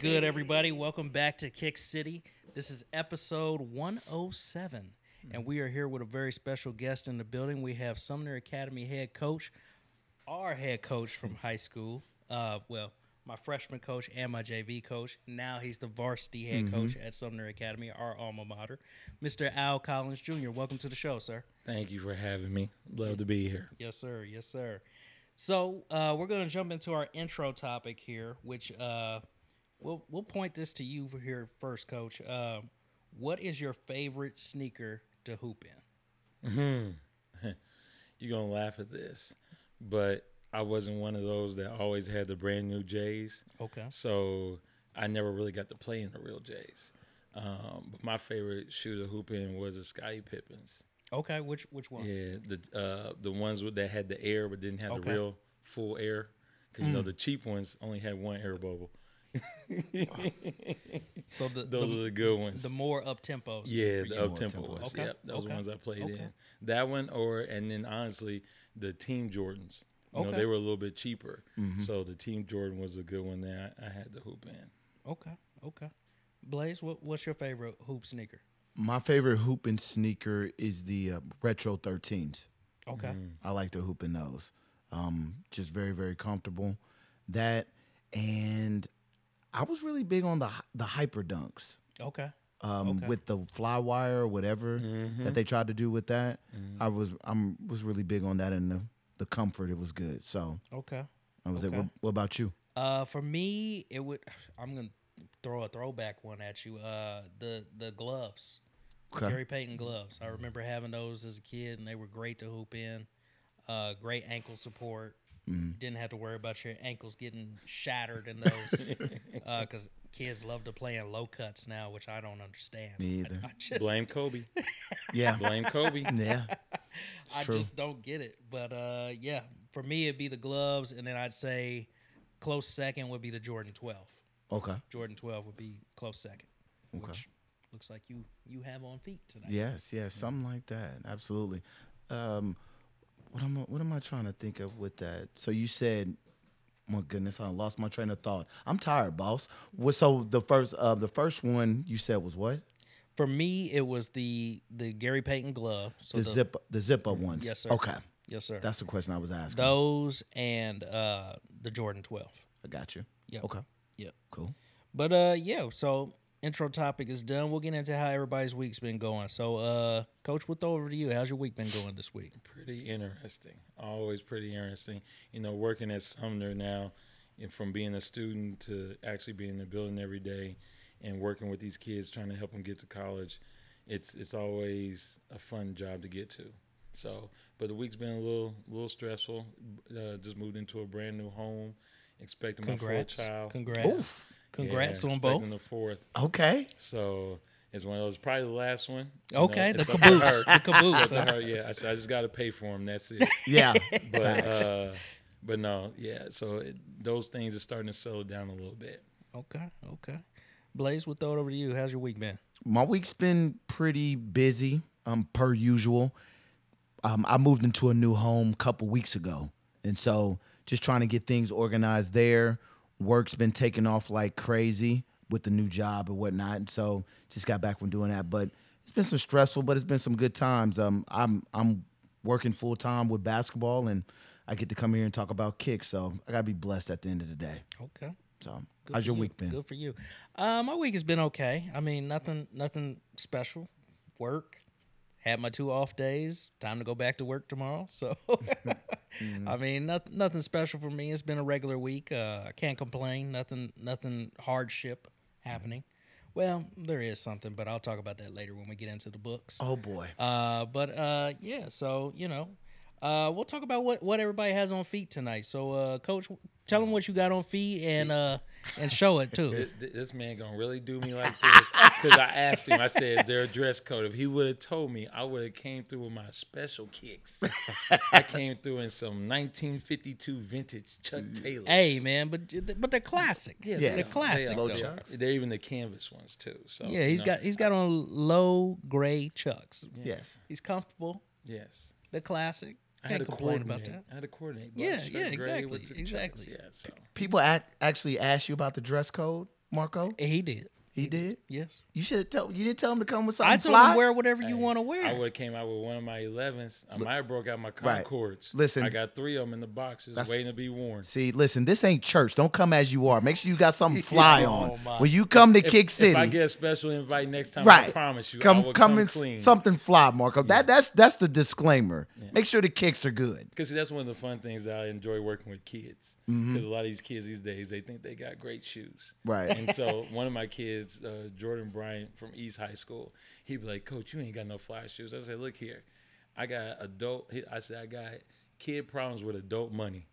Good, everybody? Welcome back to Kick City. This is episode 107, and we are here with a very special guest in the building. We have Sumner Academy head coach, our head coach from high school. Uh, well, my freshman coach and my JV coach. Now he's the varsity head coach at Sumner Academy, our alma mater, Mr. Al Collins Jr. Welcome to the show, sir. Thank you for having me. Love to be here. Yes, sir. Yes, sir. So uh, we're going to jump into our intro topic here, which uh, we'll we'll point this to you for here first, Coach. Uh, what is your favorite sneaker to hoop in? You're gonna laugh at this, but I wasn't one of those that always had the brand new J's. Okay. So I never really got to play in the real J's. Um, but my favorite shoe to hoop in was the Scottie Pippins. Okay. Which which one? Yeah, the uh, the ones that had the air but didn't have Okay. the real full air. Because you know the cheap ones only had one air bubble. So the Those the, are the good ones. the more up tempo. Yeah, for the up tempo ones. Okay, Yep, those okay, ones I played okay. in. That one, or and then honestly, the Team Jordans. You know, Okay. they were a little bit cheaper, Mm-hmm. so the Team Jordan was a good one that I, I had to hoop in. Okay. Okay. Blaze, what, what's your favorite hoop sneaker? My favorite hoop and sneaker is the uh, Retro 13s. Okay. I like to hoop in those. Um, just very, very comfortable. That and I was really big on the the Hyperdunks. Okay. Um, Okay. with the Flywire or whatever that they tried to do with that. I was I'm was really big on that and the, the comfort. It was good. So Okay. I was Okay. like, what, what about you? Uh, for me, it would. I'm gonna throw a throwback one at you. Uh, the the gloves, Okay. Gary Payton gloves. I remember having those as a kid, and they were great to hoop in. Uh, great ankle support. Mm-hmm. Didn't have to worry about your ankles getting shattered in those. Because kids love to play in low cuts now, which I don't understand. Me either. I, just, Blame Kobe. Yeah. Blame Kobe. yeah. I true. just don't get it. But uh, yeah, for me, it'd be the gloves, and then I'd say close second would be the Jordan 12. Okay. Jordan 12 would be close second. Okay. Which looks like you you have on feet tonight. Yes, yes, something like that. Absolutely. Um, what am I, what am I trying to think of with that? So you said, my goodness, I lost my train of thought. I'm tired, boss. What? So the first uh, the first one you said was what? For me, it was the the Gary Payton glove. So The the, zip the zip up ones. Yes, sir. Okay, Yes, sir. that's the question I was asking. Those and uh, the Jordan 12. I got you. Yeah. Okay, Yep. cool. But uh, yeah. So intro topic is done. We'll get into how everybody's week's been going. So, uh, Coach, we'll throw over to you. How's your week been going this week? Pretty interesting. Always pretty interesting. You know, working at Sumner now, and from being a student to actually being in the building every day, and working with these kids, trying to help them get to college, it's it's always a fun job to get to. So, but the week's been a little little stressful. Uh, just moved into a brand new home, expecting Congrats. my fourth child. Congrats. Oof. Congrats Yeah, on both. expecting the fourth. Okay, So it's one of those. Probably the last one. you know, Okay, the it's up to caboose. The caboose. It's up to huh? her, Yeah, I said I just got to pay for them. That's it. yeah. But uh, but no, yeah. So it, those things are starting to settle down a little bit. Okay. Okay. Blaze, we'll throw it over to you. How's your week been? My week's been pretty busy, um, per usual. Um, I moved into a new home a couple weeks ago, and so just trying to get things organized there. Work's been taking off like crazy with the new job and whatnot, and so just got back from doing that. But it's been some stressful, but it's been some good times. Um, I'm I'm working full time with basketball, and I get to come here and talk about kicks. So I gotta be blessed at the end of the day. Okay. So Good how's your you. week been? Good for you. Uh, my week has been okay. I mean, nothing, nothing special. Work. Had my two off days. Time to go back to work tomorrow. So, I mean, nothing, nothing special for me. It's been a regular week. Uh, I can't complain. Nothing, nothing hardship happening. Well, there is something, but I'll talk about that later when we get into the books. Oh boy. Uh, but uh, yeah, so you know, uh, we'll talk about what what everybody has on feet tonight. So, uh, Coach, tell them what you got on feet and uh, and show it too. Th- th- This man gonna really do me like this because I asked him. I said, "Is there a dress code?" If he would have told me, I would have came through with my special kicks. I came through in some 1952 vintage Chuck Taylors. Hey man, but but they're classic. Yeah, Yes. they're classic. They Low are. chucks. They're even the canvas ones too. So Yeah, he's you know, got he's got on low gray chucks. Yes. He's comfortable. yes. They're classic. I had Can't to complain coordinate. about that. I had to coordinate. Yeah, black yeah, gray exactly, with exactly. Yeah, so People act, actually ask you about the dress code. Marco? He did. He did. Yes. You should have told. You didn't tell him to come with something I told fly. him wear whatever you Hey, want to wear. I would have came out with one of my 11s. I might have broke out my Right. Concords. Listen. I got three of them in the boxes That's- waiting to be worn. See, listen, this ain't church. Don't come as you are. Make sure you got something fly Oh, on my. when you come to If, Kick City. if I get a special invite next time, right, I promise you, I come will come come in clean. something fly, Marco. That that's that's the disclaimer. Make sure the kicks are good. Because that's one of the fun things that I enjoy working with kids. Because a lot of these kids these days, they think they got great shoes. Mm-hmm. Right. And so one of my kids, uh, Jordan Bryant from East High School, he'd be like, Coach, you ain't got no fly shoes. I said, Look here, I got adult. I said, I got kid problems with adult money.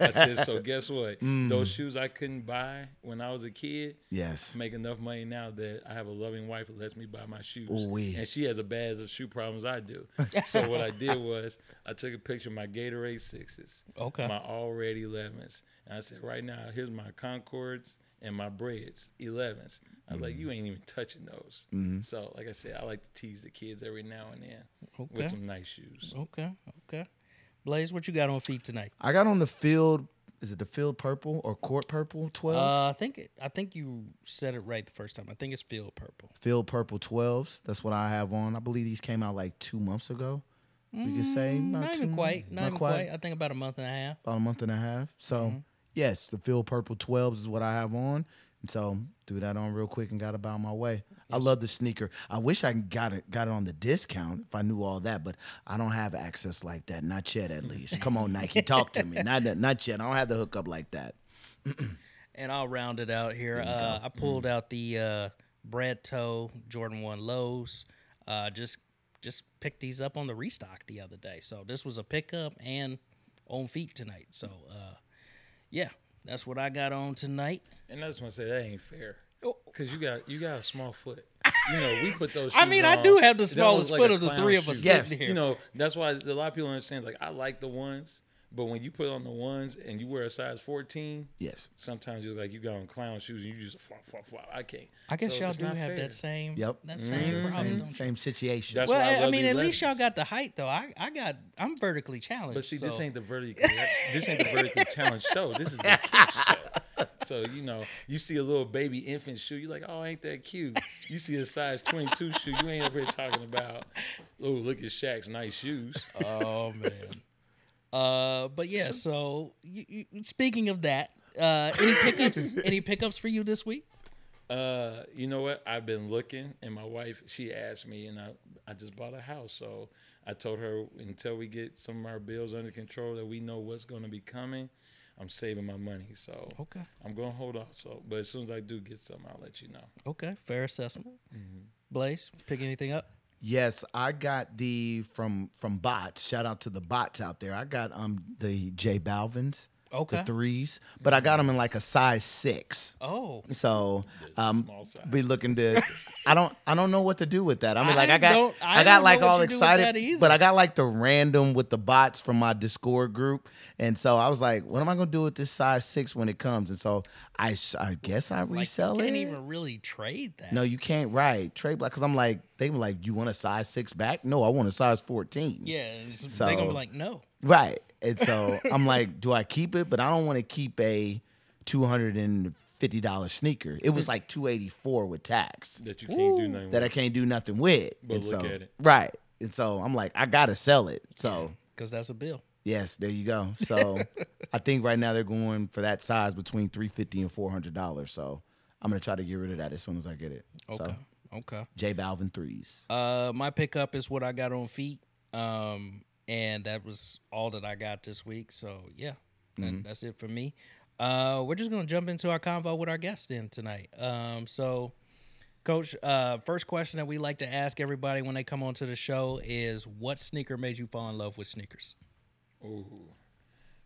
I said, so guess what? Mm. Those shoes I couldn't buy when I was a kid Yes. make enough money now that I have a loving wife that lets me buy my shoes. Ooh-wee. And she has as bad of shoe problems I do. so what I did was I took a picture of my Gatorade sixes, Okay. my already elevens, and I said, right now, here's my Concords and my Breds, elevens. I was like, you ain't even touching those. So like I said, I like to tease the kids every now and then Okay. with some nice shoes. Okay. Okay. Blaze, what you got on feet tonight? I got on the field. Is it the field purple or court purple twelves? Uh, I think it, I think you said it right the first time. I think it's field purple. field purple twelves. That's what I have on. I believe these came out like two months ago. We could say Mm, Not even quite. Not, even quite. I think about a month and a half. about a month and a half. So Mm-hmm. yes, the field purple twelves is what I have on, and so threw that on real quick and got about my way. I love the sneaker. I wish I got it got it on the discount if I knew all that, but I don't have access like that. Not yet, at least. Come on, Nike, talk to me. Not not yet. I don't have the hookup like that. And I'll round it out here. Uh, I pulled out the uh, Bred Toe Jordan One lows. Uh, just just picked these up on the restock the other day. So this was a pickup and on feet tonight. So uh, yeah, that's what I got on tonight. And I just want to say that ain't fair. Oh. Cause you got you got a small foot. You know, we put those. I shoes mean, I do have the smallest was foot of the clown three of us shoe. Yes. sitting here. You know, that's why a lot of people understand. Like, I like the ones, but when you put on the ones and you wear a size fourteen, Yes. sometimes you're like you got on clown shoes and you just flop, flop, flop. I can't. I guess So y'all do not have fair. that same Yep. that same mm-hmm. problem. Same, same situation. That's Well, why I, I, mean, at least y'all got the height though. I, I got I'm vertically challenged. But see, this ain't the vertically this ain't the vertically challenged show. This is the kids show. So you know, you see a little baby infant shoe, you're like, oh, ain't that cute? You see a size 22 shoe, you ain't over here talking about, oh, look at Shaq's nice shoes. Oh man. Uh, but yeah. So, you, you, speaking of that, uh, any pickups? any pickups for you this week? Uh, you know what? I've been looking, and my wife, she asked me, and I, I just bought a house, so I told her until we get some of our bills under control, that we know what's going to be coming. I'm saving my money, so Okay. I'm gonna hold off. So, but as soon as I do get some, I'll let you know. Okay. Fair assessment. Mm-hmm. Blaze, pick anything up? Yes, I got the from from bots. Shout out to the bots out there. I got um the J Balvins, Okay. the threes, but I got them in like a size six. Oh. So um, be looking to. I don't I don't know what to do with that. I mean, like I I got I I, got like all you do with that excited, but I got like the random with the bots from my Discord group, and so I was like, what am I gonna do with this size six when it comes? And so I, I guess I Like, resell you it. can't even really trade that. No, you can't. Right, trade black. Because I'm like, they were like, you want a size six back? No, I want a size fourteen. Yeah. So- they're gonna be like, no. Right. And so I'm like, do I keep it? But I don't want to keep a two hundred and fifty dollar sneaker. It was like two eighty four with tax That you can't do nothing. that I can't do nothing with. But And look so- at it. Right. And so I'm like, I gotta sell it. So Because that's a bill. yes, there you go. So I think right now they're going for that size between three fifty and four hundred dollars. So I'm gonna try to get rid of that as soon as I get it. Okay. So Okay. J Balvin threes. Uh, my pickup is what I got on feet. Um, and that was all that I got this week. So yeah, that- that's it for me. Uh, we're just gonna jump into our convo with our guest in tonight. Um, so, Coach, uh, first question that we like to ask everybody when they come onto the show is, what sneaker made you fall in love with sneakers? Ooh.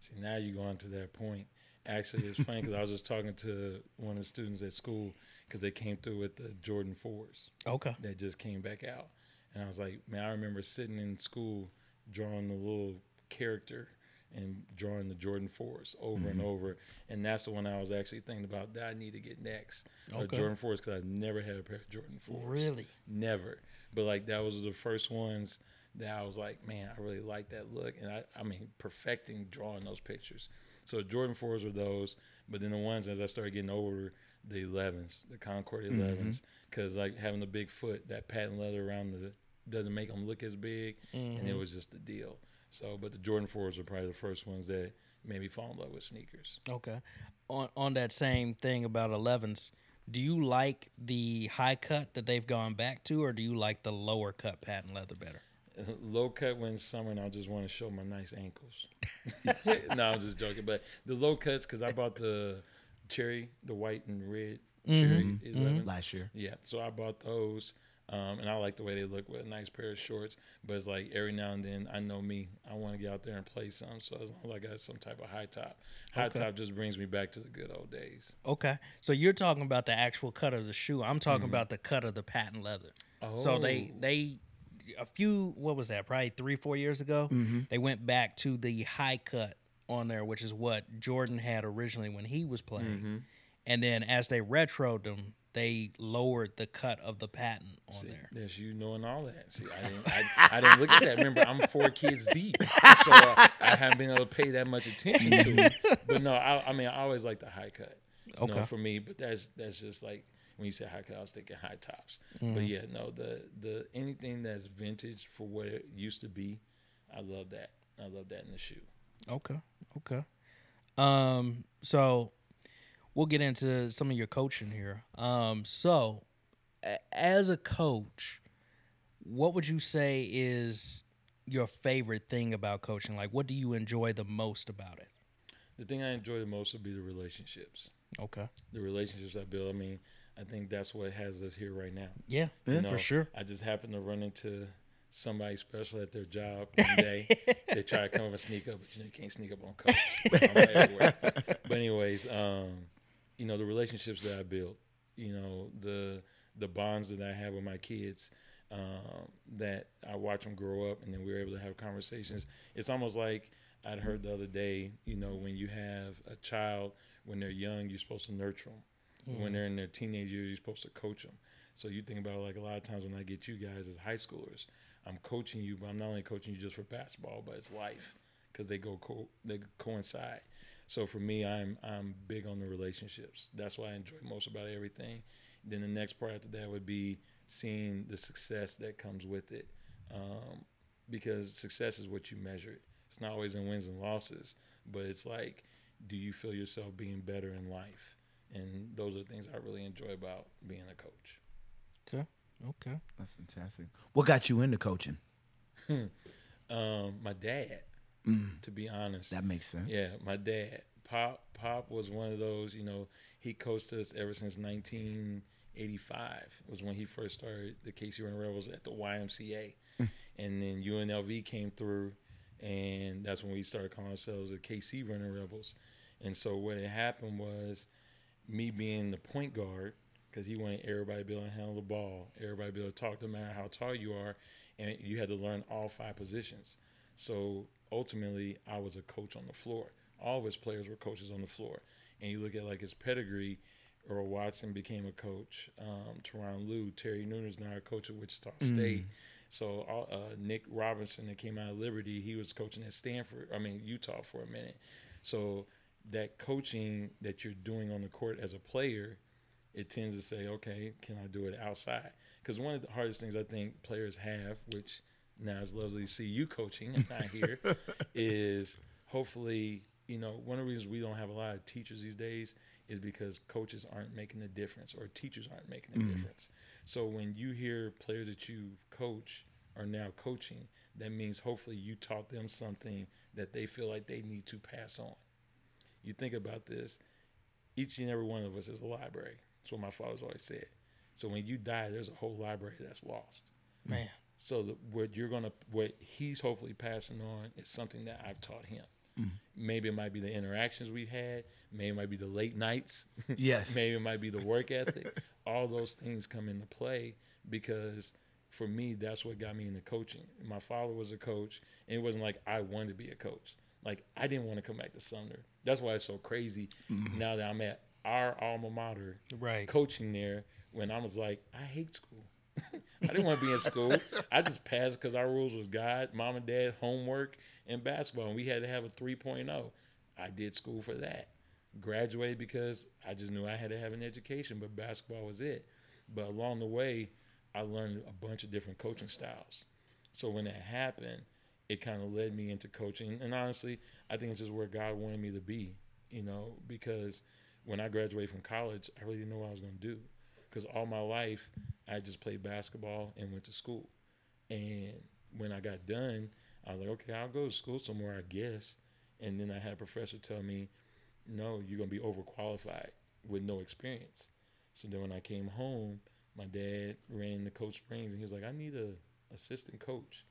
See, now you're going to that point. Actually, it's funny because I was just talking to one of the students at school because they came through with the Jordan 4s Okay. that just came back out. And I was like, man, I remember sitting in school drawing the little character and drawing the Jordan 4s over and mm-hmm. over. And that's the one I was actually thinking about that I need to get next. Okay. Jordan 4s because I never had a pair of Jordan 4s. Really? Never. But like that was the first ones that I was like, man, I really like that look. And I, I mean, perfecting drawing those pictures. So Jordan 4s were those. But then the ones as I started getting older, the 11s, the Concord mm-hmm. 11s, because like having the big foot, that patent leather around the doesn't make them look as big, and it mm-hmm. was just the deal. So, but the Jordan 4s were probably the first ones that made me fall in love with sneakers. Okay. On on that same thing about 11s, do you like the high cut that they've gone back to, or do you like the lower cut patent leather better? low cut when summer and I just want to show my nice ankles. no, I'm just joking. But the low cuts because I bought the cherry, the white and red cherry mm-hmm. 11s. last year. Yeah, so I bought those. Um, and I like the way they look with a nice pair of shorts. But it's like every now and then, I know me. I want to get out there and play some. So as long as I got some type of high top, high Okay. top just brings me back to the good old days. Okay. So you're talking about the actual cut of the shoe. I'm talking mm-hmm. about the cut of the patent leather. So they Oh. they a few what was that? Probably three four years ago. Mm-hmm. They went back to the high cut on there, which is what Jordan had originally when he was playing. Mm-hmm. And then as they retroed them, they lowered the cut of the patent on See, there. There's you knowing all that. See, I didn't, I, I didn't look at that. Remember, I'm four kids deep, so uh, I haven't been able to pay that much attention to it. But no, I, I mean, I always like the high cut. You Okay. know, for me, but that's that's just like when you say high cut, I was thinking high tops. Mm-hmm. But yeah, no, the the anything that's vintage for what it used to be, I love that. I love that in the shoe. Okay. Okay. Um, so we'll get into some of your coaching here. Um, so a- as a coach, what would you say is your favorite thing about coaching? Like, what do you enjoy the most about it? The thing I enjoy the most would be the relationships. Okay. The relationships I build. I mean, I think that's what has us here right now. Yeah, You know, for sure. I just happened to run into somebody special at their job one day. they try to come over and sneak up, but you know you can't sneak up on coach. I'm but anyways, um, you know the relationships that I built, you know the the bonds that I have with my kids, um, that I watch them grow up, and then we were able to have conversations. It's almost like I'd heard the other day, you know, when you have a child when they're young, you're supposed to nurture them. When they're in their teenage years, you're supposed to coach them. So you think about like a lot of times when I get you guys as high schoolers, I'm coaching you, but I'm not only coaching you just for basketball, but it's life because they go co- they coincide. So for me, I'm I'm big on the relationships. That's what I enjoy most about everything. Then the next part after that would be seeing the success that comes with it, um, because success is what you measure it. It's not always in wins and losses, but it's like, do you feel yourself being better in life? And those are the things I really enjoy about being a coach. Okay. Okay. That's fantastic. What got you into coaching? Um, my dad, Mm. to be honest. That makes sense. Yeah, my dad. Pop Pop was one of those, you know, he coached us ever since 1985. Was when he first started the KC Running Rebels at the YMCA. Mm. and then UNLV came through and that's when we started calling ourselves the KC Running Rebels. And so what had happened was me being the point guard because he wanted everybody to be able to handle the ball, everybody to be able to talk, no matter how tall you are, and you had to learn all five positions. So ultimately, I was a coach on the floor. All of his players were coaches on the floor. And you look at like his pedigree, Earl Watson became a coach. Um, Tyronn Lue, Terry Nooner's now a coach at Wichita State. So uh, Nick Robinson that came out of Liberty, he was coaching at Stanford. I mean Utah for a minute. So that coaching that you're doing on the court as a player, it tends to say, okay, can I do it outside? Because one of the hardest things I think players have, which now it's lovely to see you coaching and not here, is hopefully, you know, one of the reasons we don't have a lot of teachers these days is because coaches aren't making a difference or teachers aren't making a mm-hmm. difference. So when you hear players that you've coached are now coaching, that means hopefully you taught them something that they feel like they need to pass on. You think about this, each and every one of us is a library. That's what my father's always said. So when you die, there's a whole library that's lost. Man. So the, what you're gonna, what he's hopefully passing on is something that I've taught him. Mm-hmm. Maybe it might be the interactions we've had. Maybe it might be the late nights. Yes. maybe it might be the work ethic. All those things come into play because for me, that's what got me into coaching. My father was a coach, and it wasn't like I wanted to be a coach. Like I didn't want to come back to Sumner. That's why it's so crazy mm-hmm. now that I'm at our alma mater Right. coaching there when I was like, I hate school. I didn't want to be in school. I just passed because our rules was God, mom and dad, homework, and basketball. And we had to have a 3.0. I did school for that. graduated because I just knew I had to have an education, but basketball was it. But along the way, I learned a bunch of different coaching styles. So when that happened, it kind of led me into coaching. And honestly, I think it's just where God wanted me to be, you know, because when I graduated from college, I really didn't know what I was going to do. Because all my life, I just played basketball and went to school. And when I got done, I was like, okay, I'll go to school somewhere, I guess. And then I had a professor tell me, no, you're going to be overqualified with no experience. So then when I came home, my dad ran the Coach Springs and he was like, I need a assistant coach.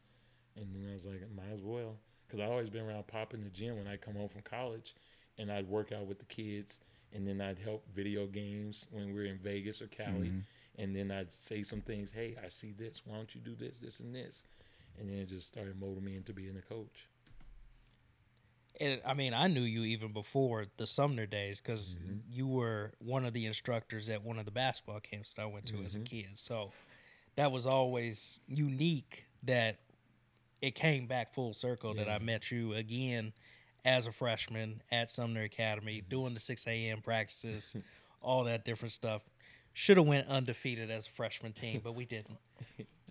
And then I was like, might as well. Because i always been around popping the gym when I come home from college and I'd work out with the kids and then I'd help video games when we were in Vegas or Cali. Mm-hmm. And then I'd say some things, hey, I see this. Why don't you do this, this, and this? And then it just started molding me into being a coach. And I mean, I knew you even before the Sumner days because mm-hmm. you were one of the instructors at one of the basketball camps that I went to mm-hmm. as a mm-hmm. kid. So that was always unique that it came back full circle yeah. that I met you again as a freshman at Sumner Academy mm-hmm. doing the 6 a.m. practices, all that different stuff. Should have went undefeated as a freshman team, but we didn't.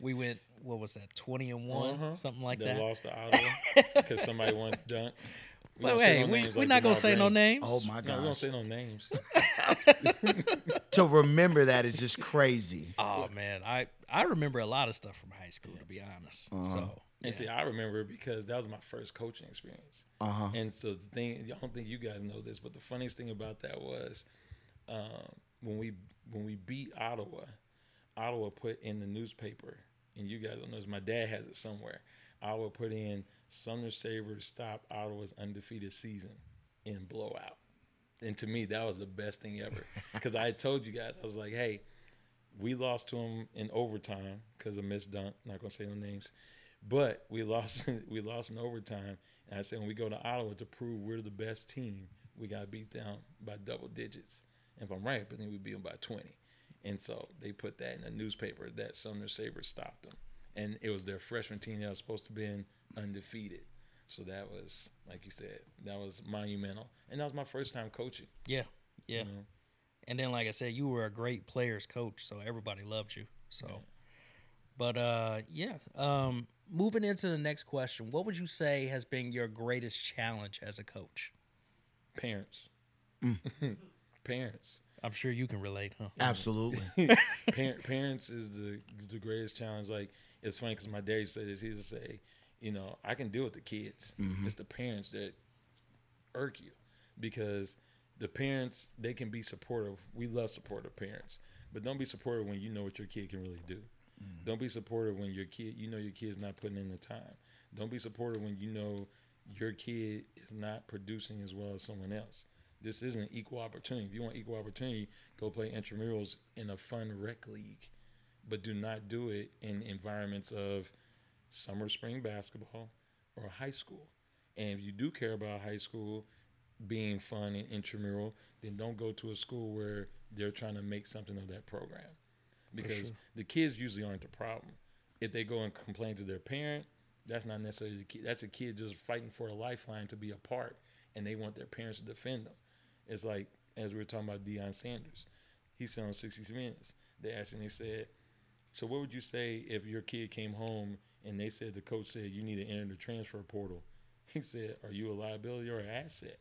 We went what was that, twenty and one, uh-huh. something like they that. lost to Ottawa because somebody won dunk. We but hey, no we, we're like not gonna say no names. Oh my god, no, we don't say no names. to remember that is just crazy. Oh man, I I remember a lot of stuff from high school to be honest. Uh-huh. So and yeah. see, I remember because that was my first coaching experience. Uh-huh. And so the thing, I don't think you guys know this, but the funniest thing about that was um, when we when we beat Ottawa, Ottawa put in the newspaper, and you guys don't know this. My dad has it somewhere. Ottawa put in Sumner Sabres stop Ottawa's undefeated season in blowout. And to me, that was the best thing ever. Because I told you guys, I was like, hey, we lost to them in overtime because of missed dunk. Not gonna say no names, but we lost. we lost in overtime. And I said when we go to Ottawa to prove we're the best team, we got beat down by double digits. And if I'm right, but then we beat them by 20. And so they put that in the newspaper that Sumner Sabres stopped them. And it was their freshman team that was supposed to be undefeated. So that was, like you said, that was monumental. And that was my first time coaching. Yeah. Yeah. You know? And then, like I said, you were a great players coach, so everybody loved you. So, yeah. But uh, yeah. Um, moving into the next question, what would you say has been your greatest challenge as a coach? Parents. Mm. Parents. I'm sure you can relate, huh? Absolutely. Parent, parents is the the greatest challenge. Like it's funny because my dad said this. He used to say, you know, I can deal with the kids. Mm-hmm. It's the parents that irk you because the parents they can be supportive. We love supportive parents, but don't be supportive when you know what your kid can really do. Mm-hmm. Don't be supportive when your kid you know your kid's not putting in the time. Don't be supportive when you know your kid is not producing as well as someone else. This isn't equal opportunity. If you want equal opportunity, go play intramurals in a fun rec league, but do not do it in environments of summer spring basketball or high school. And if you do care about high school being fun and intramural, then don't go to a school where they're trying to make something of that program. Because sure. the kids usually aren't the problem. If they go and complain to their parent, that's not necessarily the kid. That's a kid just fighting for a lifeline to be a part, and they want their parents to defend them. It's like as we were talking about Deion Sanders, he said on 60 Minutes, they asked him, they said, "So what would you say if your kid came home and they said the coach said you need to enter the transfer portal?" He said, "Are you a liability or an asset?"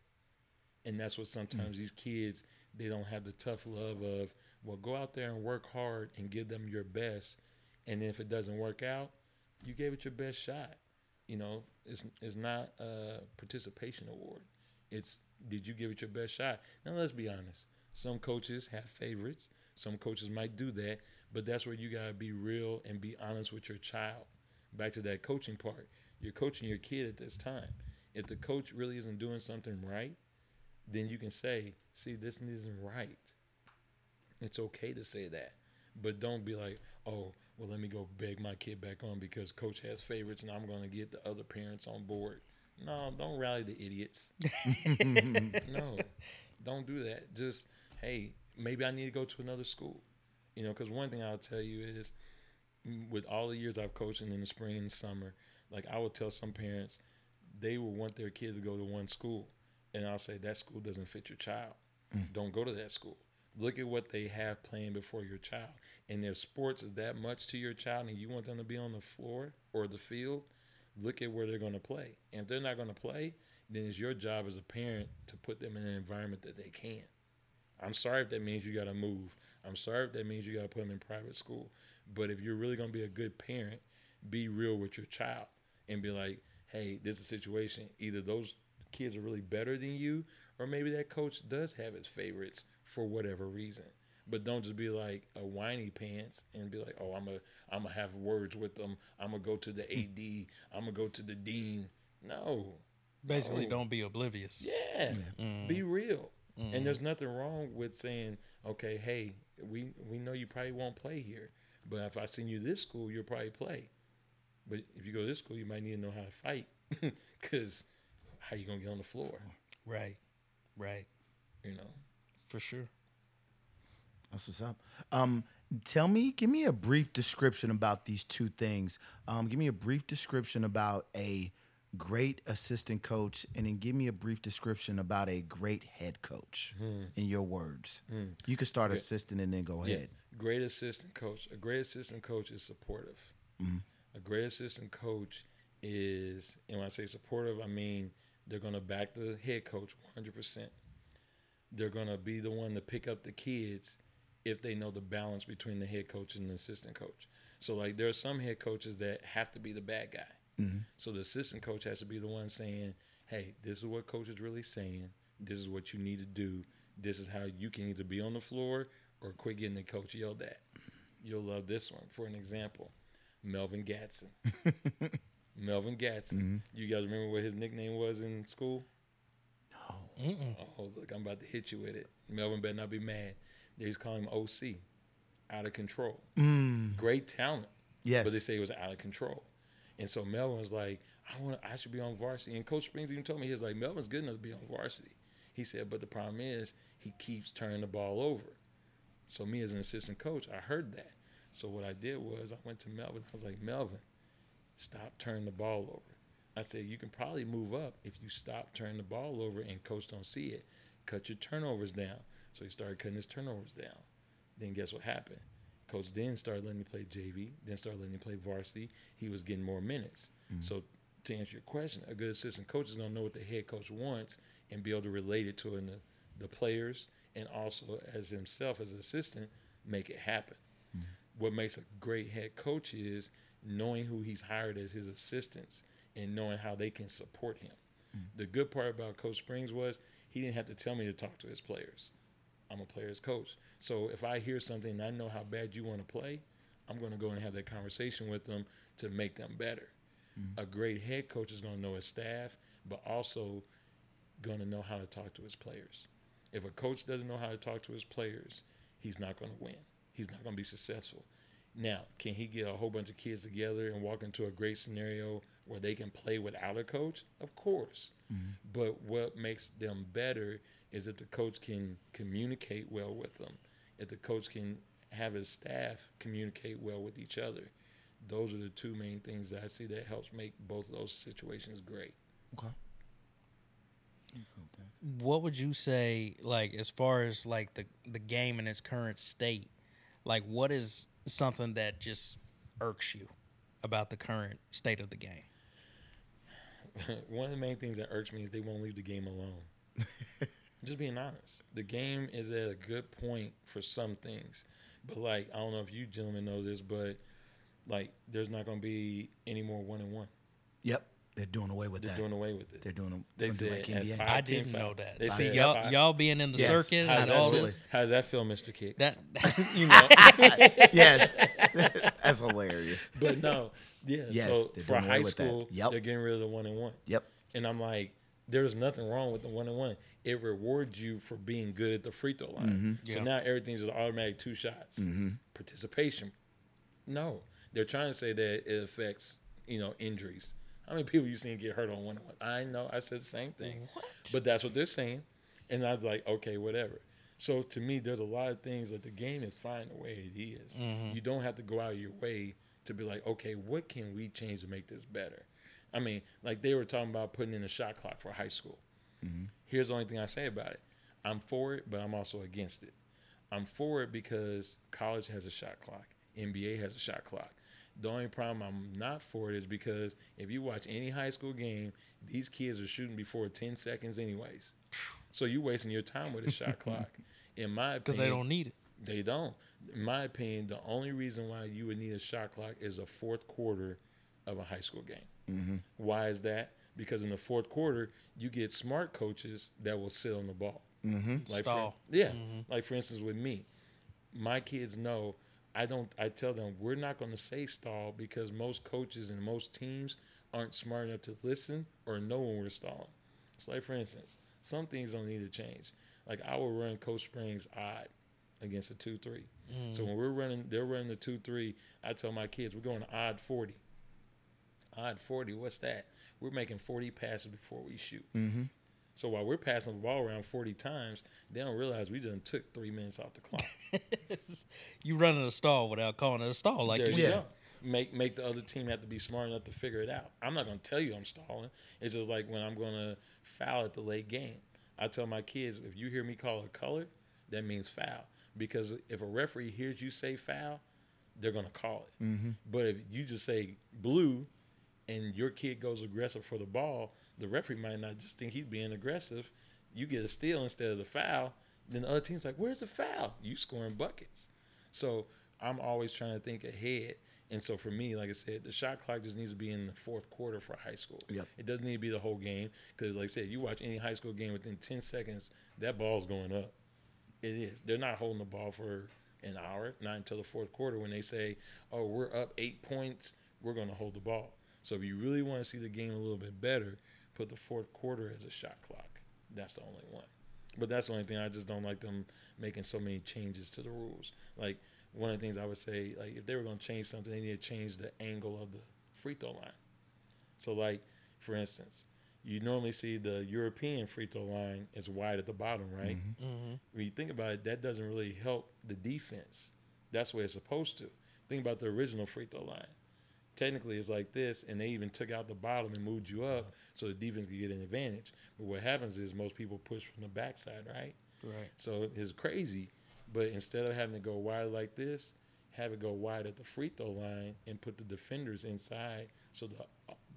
And that's what sometimes mm. these kids they don't have the tough love of. Well, go out there and work hard and give them your best, and if it doesn't work out, you gave it your best shot. You know, it's it's not a participation award. It's did you give it your best shot? Now let's be honest. Some coaches have favorites. Some coaches might do that, but that's where you gotta be real and be honest with your child. Back to that coaching part. You're coaching your kid at this time. If the coach really isn't doing something right, then you can say, "See, this isn't right." It's okay to say that, but don't be like, "Oh, well, let me go beg my kid back on because coach has favorites and I'm going to get the other parents on board." No, don't rally the idiots. no, don't do that. Just hey, maybe I need to go to another school. You know, because one thing I'll tell you is, mm, with all the years I've coached in the spring and summer, like I would tell some parents, they will want their kids to go to one school, and I'll say that school doesn't fit your child. Mm. Don't go to that school. Look at what they have playing before your child. And if sports is that much to your child and you want them to be on the floor or the field, look at where they're going to play. And if they're not going to play, then it's your job as a parent to put them in an environment that they can. I'm sorry if that means you got to move. I'm sorry if that means you got to put them in private school. But if you're really going to be a good parent, be real with your child and be like, hey, this is a situation. Either those kids are really better than you, or maybe that coach does have his favorites for whatever reason. But don't just be like a whiny pants and be like, oh, I'm a, I'm gonna have words with them. I'm gonna go to the AD. I'm gonna go to the dean. No, Basically, No. don't be oblivious. yeah, mm-hmm. be real. And mm-hmm. there's nothing wrong with saying, okay, hey, we we know you probably won't play here, but if I send you this school, you'll probably play. But if you go to this school, you might need to know how to fight, because how you gonna get on the floor, Right. Right. you know? For sure. That's what's up. Um, tell me, give me a brief description about these two things. Um, give me a brief description about a great assistant coach, and then give me a brief description about a great head coach. In your words, you can start assistant and then go Yeah, ahead. great assistant coach. A great assistant coach is supportive. A great assistant coach is, and when I say supportive, I mean they're going to back the head coach 100%. They're going to be the one to pick up the kids if they know the balance between the head coach and the assistant coach. So, like, there are some head coaches that have to be the bad guy. Mm-hmm. So, the assistant coach has to be the one saying, hey, this is what coach is really saying. This is what you need to do. This is how you can either be on the floor or quit getting the coach yelled at. You'll love this one. For an example, Melvin Gatson. Melvin Gatson. Mm-hmm. You guys remember what his nickname was in school? Mm-mm. Oh, look, I'm about to hit you with it. Melvin better not be mad. They just call him OC, out of control. Mm. Great talent, Yes. but they say he was out of control. And so Melvin was like, I want, I should be on varsity. And Coach Springs even told me he was like, Melvin's good enough to be on varsity. He said, but the problem is he keeps turning the ball over. So me as an assistant coach, I heard that. So what I did was I went to Melvin. I was like, Melvin, stop turning the ball over. I said, you can probably move up if you stop turning the ball over and coach don't see it. Cut your turnovers down. So he started cutting his turnovers down. Then guess what happened? Coach then started letting me play JV, then started letting me play varsity. He was getting more minutes. Mm-hmm. So to answer your question, a good assistant coach is going to know what the head coach wants and be able to relate it to in the, the players and also as himself as assistant make it happen. Mm-hmm. What makes a great head coach is knowing who he's hired as his assistants and knowing how they can support him. Mm. The good part about Coach Springs was he didn't have to tell me to talk to his players. I'm a player's coach. So if I hear something and I know how bad you want to play, I'm going to go and have that conversation with them to make them better. Mm. A great head coach is going to know his staff, but also going to know how to talk to his players. If a coach doesn't know how to talk to his players, he's not going to win. He's not going to be successful. Now, can he get a whole bunch of kids together and walk into a great scenario where they can play without a coach? Of course. Mm-hmm. But what makes them better is if the coach can communicate well with them, if the coach can have his staff communicate well with each other. Those are the two main things that I see that helps make both of those situations great. Okay. What would you say, like, as far as like the the game in its current state? Like, what is something that just irks you about the current state of the game? One of the main things that irks me is they won't leave the game alone. Just being honest, the game is at a good point for some things, but like I don't know if you gentlemen know this, but like there's not going to be any more one and one. Yep. They're doing away with that. They're doing away with it. They're doing. They They're doing like NBA. five- I didn't foul. know that. They See, y'all, five- y'all being in the Yes. circuit How's and that, all feel? this. How's that feel, Mr. Kicks? That you know, yes. That's hilarious. but no, yeah. Yes, so for high with that. school, Yep. they're getting rid of the one and one. Yep. And I'm like, there's nothing wrong with the one and one. It rewards you for being good at the free throw line. Mm-hmm. So Yeah. now everything's an automatic two shots. Mm-hmm. Participation. No. They're trying to say that it affects, you know, injuries. How many people you seen get hurt on one? I know. I said the same thing. What? But that's what they're saying. And I was like, okay, whatever. So to me, there's a lot of things that the game is fine the way it is. Mm-hmm. You don't have to go out of your way to be like, okay, what can we change to make this better? I mean, like they were talking about putting in a shot clock for high school. Mm-hmm. Here's the only thing I say about it. I'm for it, but I'm also against it. I'm for it because college has a shot clock, NBA has a shot clock. The only problem I'm not for it is because if you watch any high school game, these kids are shooting before 10 seconds, anyways. So you're wasting your time with a shot clock. In my opinion, because they don't need it. they don't. In my opinion, the only reason why you would need a shot clock is a fourth quarter of a high school game. Why is that? Because in the fourth quarter, you get smart coaches that will sit on the ball. Mm-hmm. Like Stall. For, yeah, like for instance with me, my kids know I don't. I tell them we're not going to say stall because most coaches and most teams aren't smart enough to listen or know when we're stalling. So, like for instance, some things don't need to change. Like I will run Coach Springs odd against a two three. So when we're running, they're running the two three. I tell my kids we're going odd forty. Odd forty. What's that? We're making forty passes before we shoot. Mm-hmm. So while we're passing the ball around forty times, they don't realize we just took three minutes off the clock. you running a stall without calling it a stall, like there you you said. go. Make make the other team have to be smart enough to figure it out. I'm not gonna tell you I'm stalling. It's just like when I'm gonna foul at the late game. I tell my kids if you hear me call a color, that means foul. Because if a referee hears you say foul, they're gonna call it. Mm-hmm. But if you just say blue, and your kid goes aggressive for the ball, the referee might not just think he's being aggressive. You get a steal instead of the foul. Then the other team's like, "Where's the foul? You scoring buckets." So I'm always trying to think ahead. And so for me, like I said, the shot clock just needs to be in the fourth quarter for high school. Yep. It doesn't need to be the whole game because, like I said, you watch any high school game within 10 seconds, that ball's going up. It is. They're not holding the ball for an hour, not until the fourth quarter when they say, "Oh, we're up eight points, we're going to hold the ball." So if you really want to see the game a little bit better, put the fourth quarter as a shot clock. That's the only one. But that's the only thing I just don't like them making so many changes to the rules. Like one of the things I would say, like if they were going to change something, they need to change the angle of the free throw line. So like for instance, you normally see the European free throw line is wide at the bottom, right? Mm-hmm. When you think about it, that doesn't really help the defense. That's the way it's supposed to. Think about the original free throw line. Technically, it's like this, and they even took out the bottom and moved you up so the defense could get an advantage. But what happens is most people push from the backside, right? Right. So it's crazy. But instead of having to go wide like this, have it go wide at the free throw line and put the defenders inside so the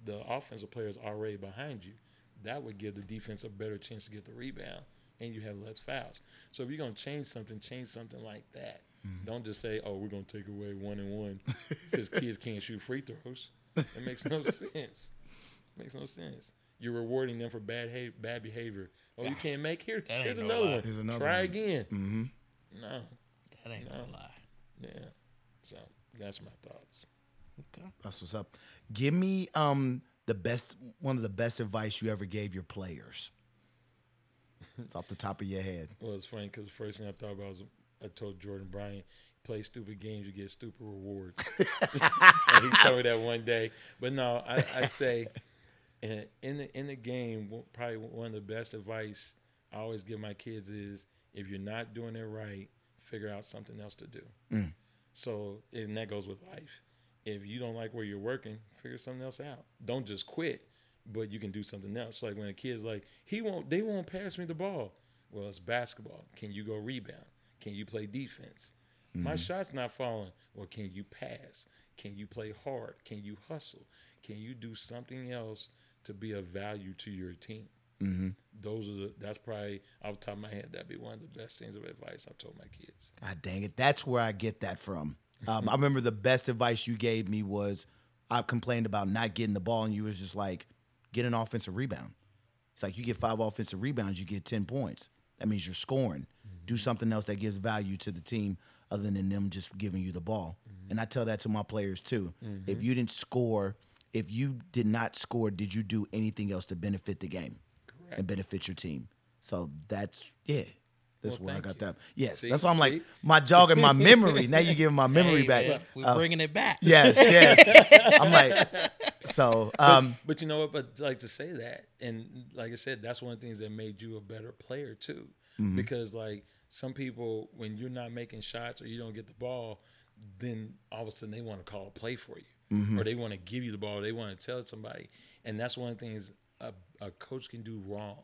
the offensive player is already behind you. That would give the defense a better chance to get the rebound and you have less fouls. So if you're gonna change something, change something like that. Don't just say, "Oh, we're gonna take away one and one because kids can't shoot free throws." It makes no sense. It makes no sense. You're rewarding them for bad ha- bad behavior. Oh, you can't make here. That ain't Here's no another lie. one. Here's another Try one. again. Mm-hmm. No. That ain't no No. lie. Yeah. So that's my thoughts. Okay. That's what's up. Give me um the best one of the best advice you ever gave your players. It's off the top of your head. Well, it's funny because the first thing I thought about was I told Jordan Bryant, play stupid games, you get stupid rewards. and he told me that one day. But no, I, I'd say in, in the in the game, probably one of the best advice I always give my kids is if you're not doing it right, figure out something else to do. Mm. So and that goes with life. If you don't like where you're working, figure something else out. Don't just quit, but you can do something else. Like when a kid's like, he won't, they won't pass me the ball. Well, it's basketball. Can you go rebound? Can you play defense? My shot's not falling. Well, can you pass? Can you play hard? Can you hustle? Can you do something else to be of value to your team? Mm-hmm. Those are the. That's probably off the top of my head. That'd be one of the best things of advice I've told my kids. God dang it. That's where I get that from. Um, I remember the best advice you gave me was I complained about not getting the ball, and you was just like, get an offensive rebound. It's like you get five offensive rebounds, you get 10 points. That means you're scoring. Do something else that gives value to the team other than them just giving you the ball. And I tell that to my players too. If you didn't score, if you did not score, did you do anything else to benefit the game Correct. and benefit your team? So that's, yeah. That's Well, where I got you. that. Yes, See? that's why I'm like See? my jogging my memory. Now you giving my memory Hey, back. man, We're Uh, bringing it back. yes, yes. I'm like, so um, But you know what? But like to say that, and like I said, that's one of the things that made you a better player too. Because like some people, when you're not making shots or you don't get the ball, then all of a sudden they want to call a play for you, or they want to give you the ball, they want to tell somebody, and that's one of the things a, a coach can do wrong.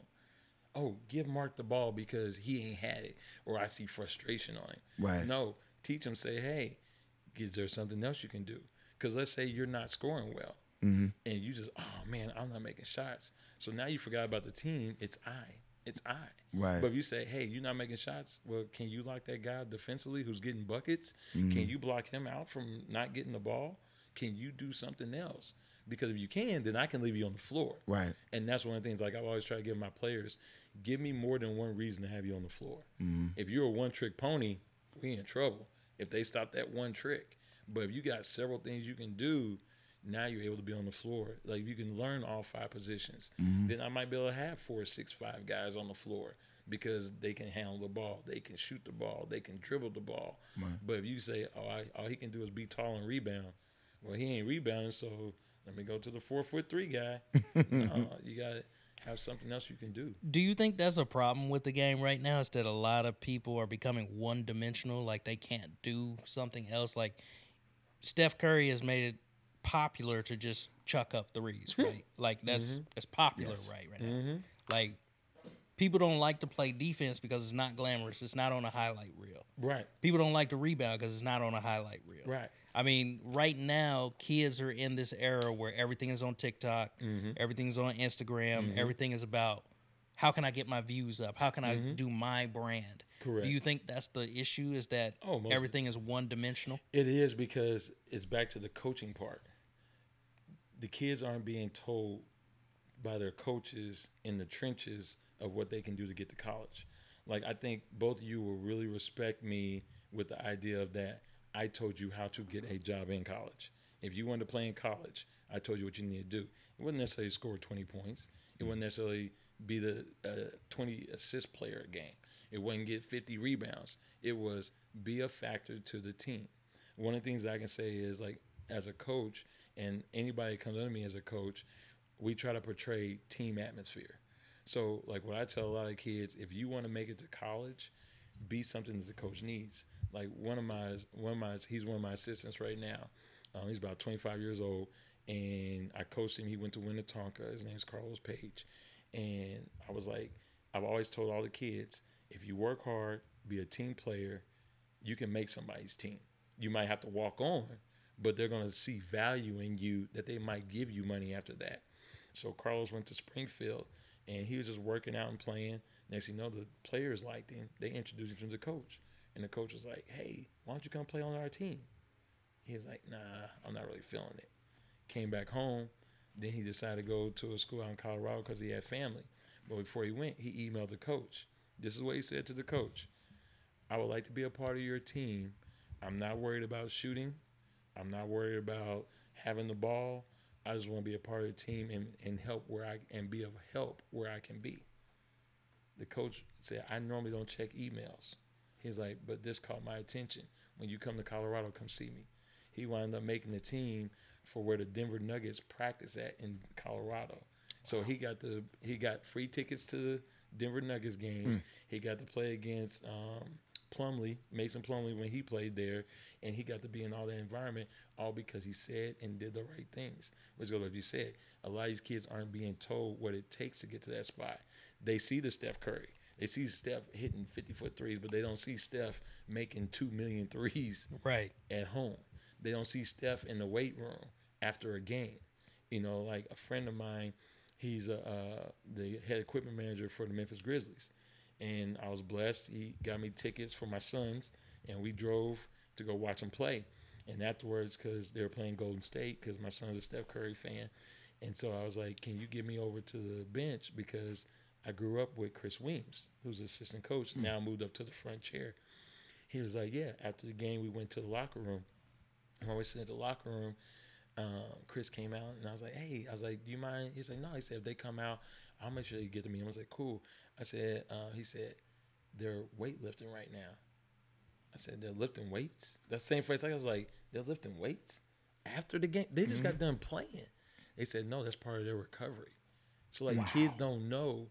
oh, give Mark the ball because he ain't had it, or I see frustration on him. Right. No, teach him. Say, hey, is there something else you can do? Because let's say you're not scoring well, Mm-hmm. and you just, oh man, I'm not making shots. So now you forgot about the team. It's I. It's I. Right. But if you say, hey, you're not making shots, well, can you lock that guy defensively who's getting buckets? Mm-hmm. Can you block him out from not getting the ball? Can you do something else? Because if you can, then I can leave you on the floor. Right. And that's one of the things like I always try to give my players, give me more than one reason to have you on the floor. If you're a one trick pony, we in trouble. If they stop that one trick. But if you got several things you can do, now you're able to be on the floor. Like you can learn all five positions. Mm-hmm. Then I might be able to have four, six, five guys on the floor because they can handle the ball, they can shoot the ball, they can dribble the ball. But if you say, oh, I, all he can do is be tall and rebound, well, he ain't rebounding, so let me go to the four foot three guy. no, uh, you got to have something else you can do. Do you think that's a problem with the game right now? Is that a lot of people are becoming one dimensional, like they can't do something else? Like Steph Curry has made it popular to just chuck up threes, hmm. right? like that's mm-hmm. that's popular right right now. Mm-hmm. Like people don't like to play defense because it's not glamorous. It's not on a highlight reel. Right, People don't like to rebound because it's not on a highlight reel. right. I mean, right now, kids are in this era where everything is on TikTok, mm-hmm. everything's on Instagram, everything is about how can I get my views up? How can I do my brand? Correct. Do you think that's the issue? Is that Oh, everything is one dimensional? It is because it's back to the coaching part. The kids aren't being told by their coaches in the trenches of what they can do to get to college. Like I think both of you will really respect me with the idea of that. I told you how to get a job in college. If you wanted to play in college, I told you what you need to do. It wasn't necessarily score 20 points. It wasn't necessarily be the uh, 20 assist player a game. It wasn't get 50 rebounds. It was be a factor to the team. One of the things I can say is like as a coach, and anybody that comes under me as a coach, we try to portray team atmosphere. So like what I tell a lot of kids, if you want to make it to college, be something that the coach needs. Like one of my one of my he's one of my assistants right now. Um, he's about 25 years old, and I coached him. He went to Winnetonka. His name's Carlos Page, and I was like, I've always told all the kids, if you work hard, be a team player, you can make somebody's team. You might have to walk on, but they're going to see value in you that they might give you money after that. So Carlos went to Springfield and he was just working out and playing. Next thing you know, the players liked him. They introduced him to the coach. And the coach was like, hey, why don't you come play on our team? He was like, nah, I'm not really feeling it. Came back home. Then he decided to go to a school out in Colorado because he had family. But before he went, he emailed the coach. This is what he said to the coach I would like to be a part of your team. I'm not worried about shooting. I'm not worried about having the ball. I just want to be a part of the team and, and help where I and be of help where I can be. The coach said, I normally don't check emails. He's like, but this caught my attention. When you come to Colorado, come see me. He wound up making the team for where the Denver Nuggets practice at in Colorado. So he got the he got free tickets to the Denver Nuggets game. He got to play against um, Plumlee, Mason Plumlee when he played there, and he got to be in all that environment, all because he said and did the right things. Which goes like you said, a lot of these kids aren't being told what it takes to get to that spot. They see the Steph Curry. They see Steph hitting 50 foot threes, but they don't see Steph making 2 million threes Right. at home. They don't see Steph in the weight room after a game. You know, like a friend of mine, he's a, uh, the head equipment manager for the Memphis Grizzlies. And I was blessed. He got me tickets for my sons, and we drove to go watch them play. And afterwards, because they were playing Golden State, because my son's a Steph Curry fan. And so I was like, can you get me over to the bench? Because I grew up with Chris Weems, who's assistant coach, now moved up to the front chair. He was like, yeah. After the game, we went to the locker room. When we sitting at the locker room, um, Chris came out and I was like, hey, I was like, do you mind? He's like, no. He said, if they come out, I'll make sure you get to me. I was like, cool. I said, uh, he said, they're weightlifting right now. I said, they're lifting weights? That same phrase. I was like, they're lifting weights after the game? They just got done playing. They said, no, that's part of their recovery. So, like, kids don't know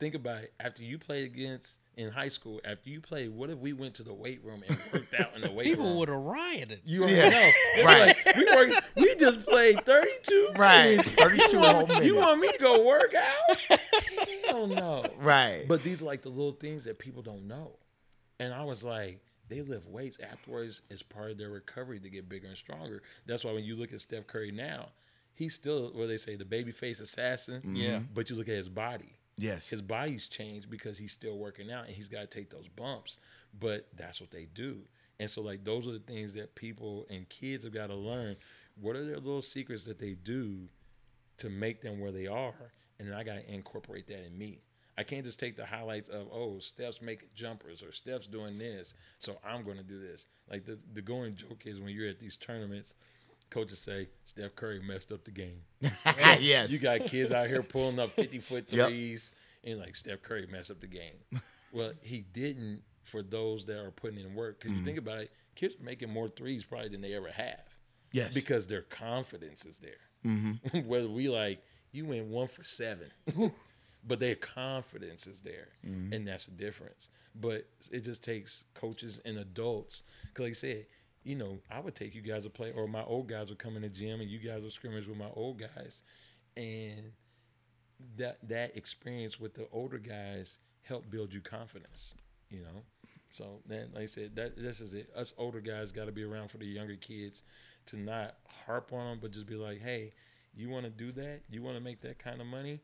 think about it. After you played against in high school, after you played, what if we went to the weight room and worked out in the weight People room? would have rioted. You already Yeah. know. Right. Like, we, work, we just played 32 Right. minutes. 32 you whole want, minutes. You want me to go work out? Hell no. Right. But these are like the little things that people don't know. And I was like, they lift weights afterwards as part of their recovery to get bigger and stronger. That's why when you look at Steph Curry now, he's still what they say, the baby face assassin. Yeah. But you look at his body. Yes. His body's changed because he's still working out and he's got to take those bumps. But that's what they do. And so, like, those are the things that people and kids have got to learn. What are their little secrets that they do to make them where they are? And then I got to incorporate that in me. I can't just take the highlights of, oh, Steph's making jumpers or Steph's doing this. So I'm going to do this. Like, the, the going joke is when you're at these tournaments, coaches say, Steph Curry messed up the game. yes. You got kids out here pulling up 50 foot Yep. threes and like Steph Curry messed up the game. well, he didn't for those that are putting in work. Because you mm-hmm. think about it, kids are making more threes probably than they ever have yes. because their confidence is there. Mm-hmm. Whether we like, you went one for seven, but their confidence is there. Mm-hmm. And that's the difference. But it just takes coaches and adults. Because, like I said, you know, I would take you guys to play, or my old guys would come in the gym and you guys would scrimmage with my old guys. And that that experience with the older guys help build you confidence, you know. So then, like I said, that this is it. Us older guys got to be around for the younger kids to not harp on them, but just be like, hey, you want to do that? You want to make that kind of money?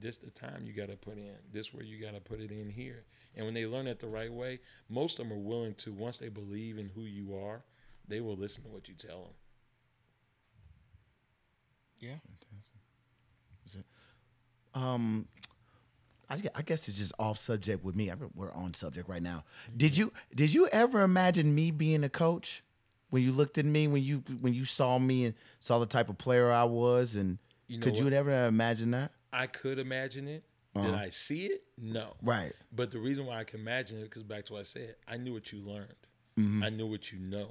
This the time you got to put in. This where you got to put it in here. And when they learn it the right way, most of them are willing to. Once they believe in who you are, they will listen to what you tell them. Yeah. um I, I guess it's just off subject with me. I mean, we're on subject right now. Mm-hmm. Did you did you ever imagine me being a coach? When you looked at me, when you when you saw me and saw the type of player I was, and You know could you what? ever imagine that? I could imagine it. Did uh-huh. I see it? No. Right. But the reason why I can imagine it, because back to what I said, I knew what you learned. Mm-hmm. I knew what you know.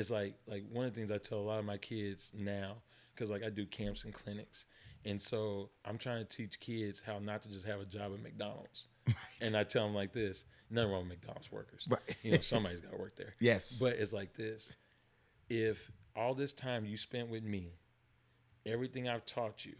It's like like one of the things I tell a lot of my kids now, because like I do camps and clinics, and so I'm trying to teach kids how not to just have a job at McDonald's. And I tell them like this: nothing wrong with McDonald's workers. Right. You know, somebody's got to work there. Yes. But it's like this: if all this time you spent with me, everything I've taught you,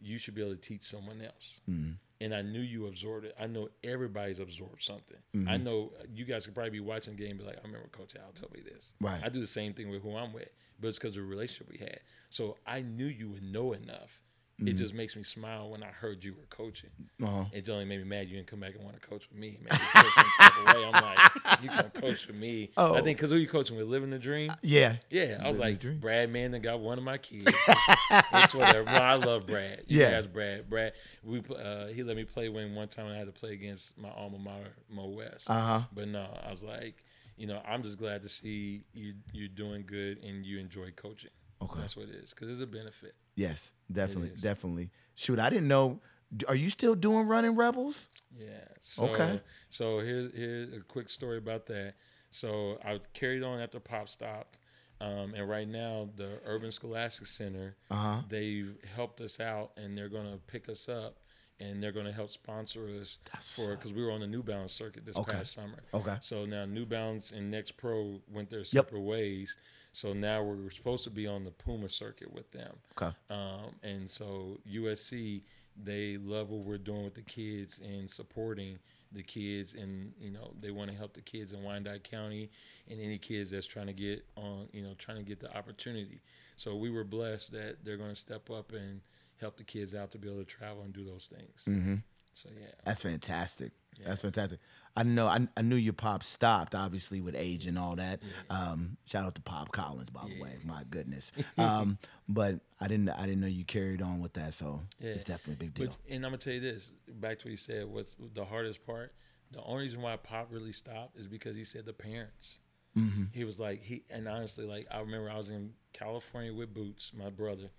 you should be able to teach someone else. Mm-hmm. And I knew you absorbed it. I know everybody's absorbed something. Mm-hmm. I know you guys could probably be watching the game and be like, I remember Coach Al told me this. Right. I do the same thing with who I'm with, but it's because of the relationship we had. So I knew you would know enough. It just makes me smile when I heard you were coaching. Mm-hmm. Uh-huh. It only made me mad you didn't come back and want to coach with me. It made me feel some type of way. I'm like, you can coach with me. Oh. I think because who you coaching with? Living the Dream? Yeah. Yeah, I was Living like. Brad Manning got one of my kids. It's, it's whatever. I love Brad. You Yeah. guys, Brad. Brad, we uh, he let me play when one time I had to play against my alma mater, Mo West. Uh huh. But no, I was like, you know, I'm just glad to see you you're doing good and you enjoy coaching. Okay. That's what it is because it's a benefit. Yes, definitely, is. definitely. Shoot, I didn't know. Are you still doing running rebels? Yeah. So, Okay. So here's here's a quick story about that. So I carried on after Pop stopped, um, and right now the Urban Scholastic Center Uh huh. they've helped us out, and they're gonna pick us up, and they're gonna help sponsor us That's for because we were on the New Balance circuit this Okay. past summer. Okay. So now New Balance and Next Pro went their separate ways. So now we're supposed to be on the Puma circuit with them. Okay. Um, and so USC, they love what we're doing with the kids and supporting the kids, and you know they want to help the kids in Wyandotte County and any kids that's trying to get on, you know, trying to get the opportunity. So we were blessed that they're going to step up and help the kids out to be able to travel and do those things. Mm-hmm. So yeah, That's fantastic. That's fantastic. I know. I, I knew your pop stopped, obviously with age and all that. Um, shout out to Pop Collins, by the way. My goodness. Um, but I didn't. I didn't know you carried on with that. So it's definitely a big deal. But, and I'm gonna tell you this, back to what he said, what's the hardest part? The only reason why Pop really stopped is because he said the parents. Mm-hmm. He was like he, and honestly, like I remember I was in California with Boots, my brother,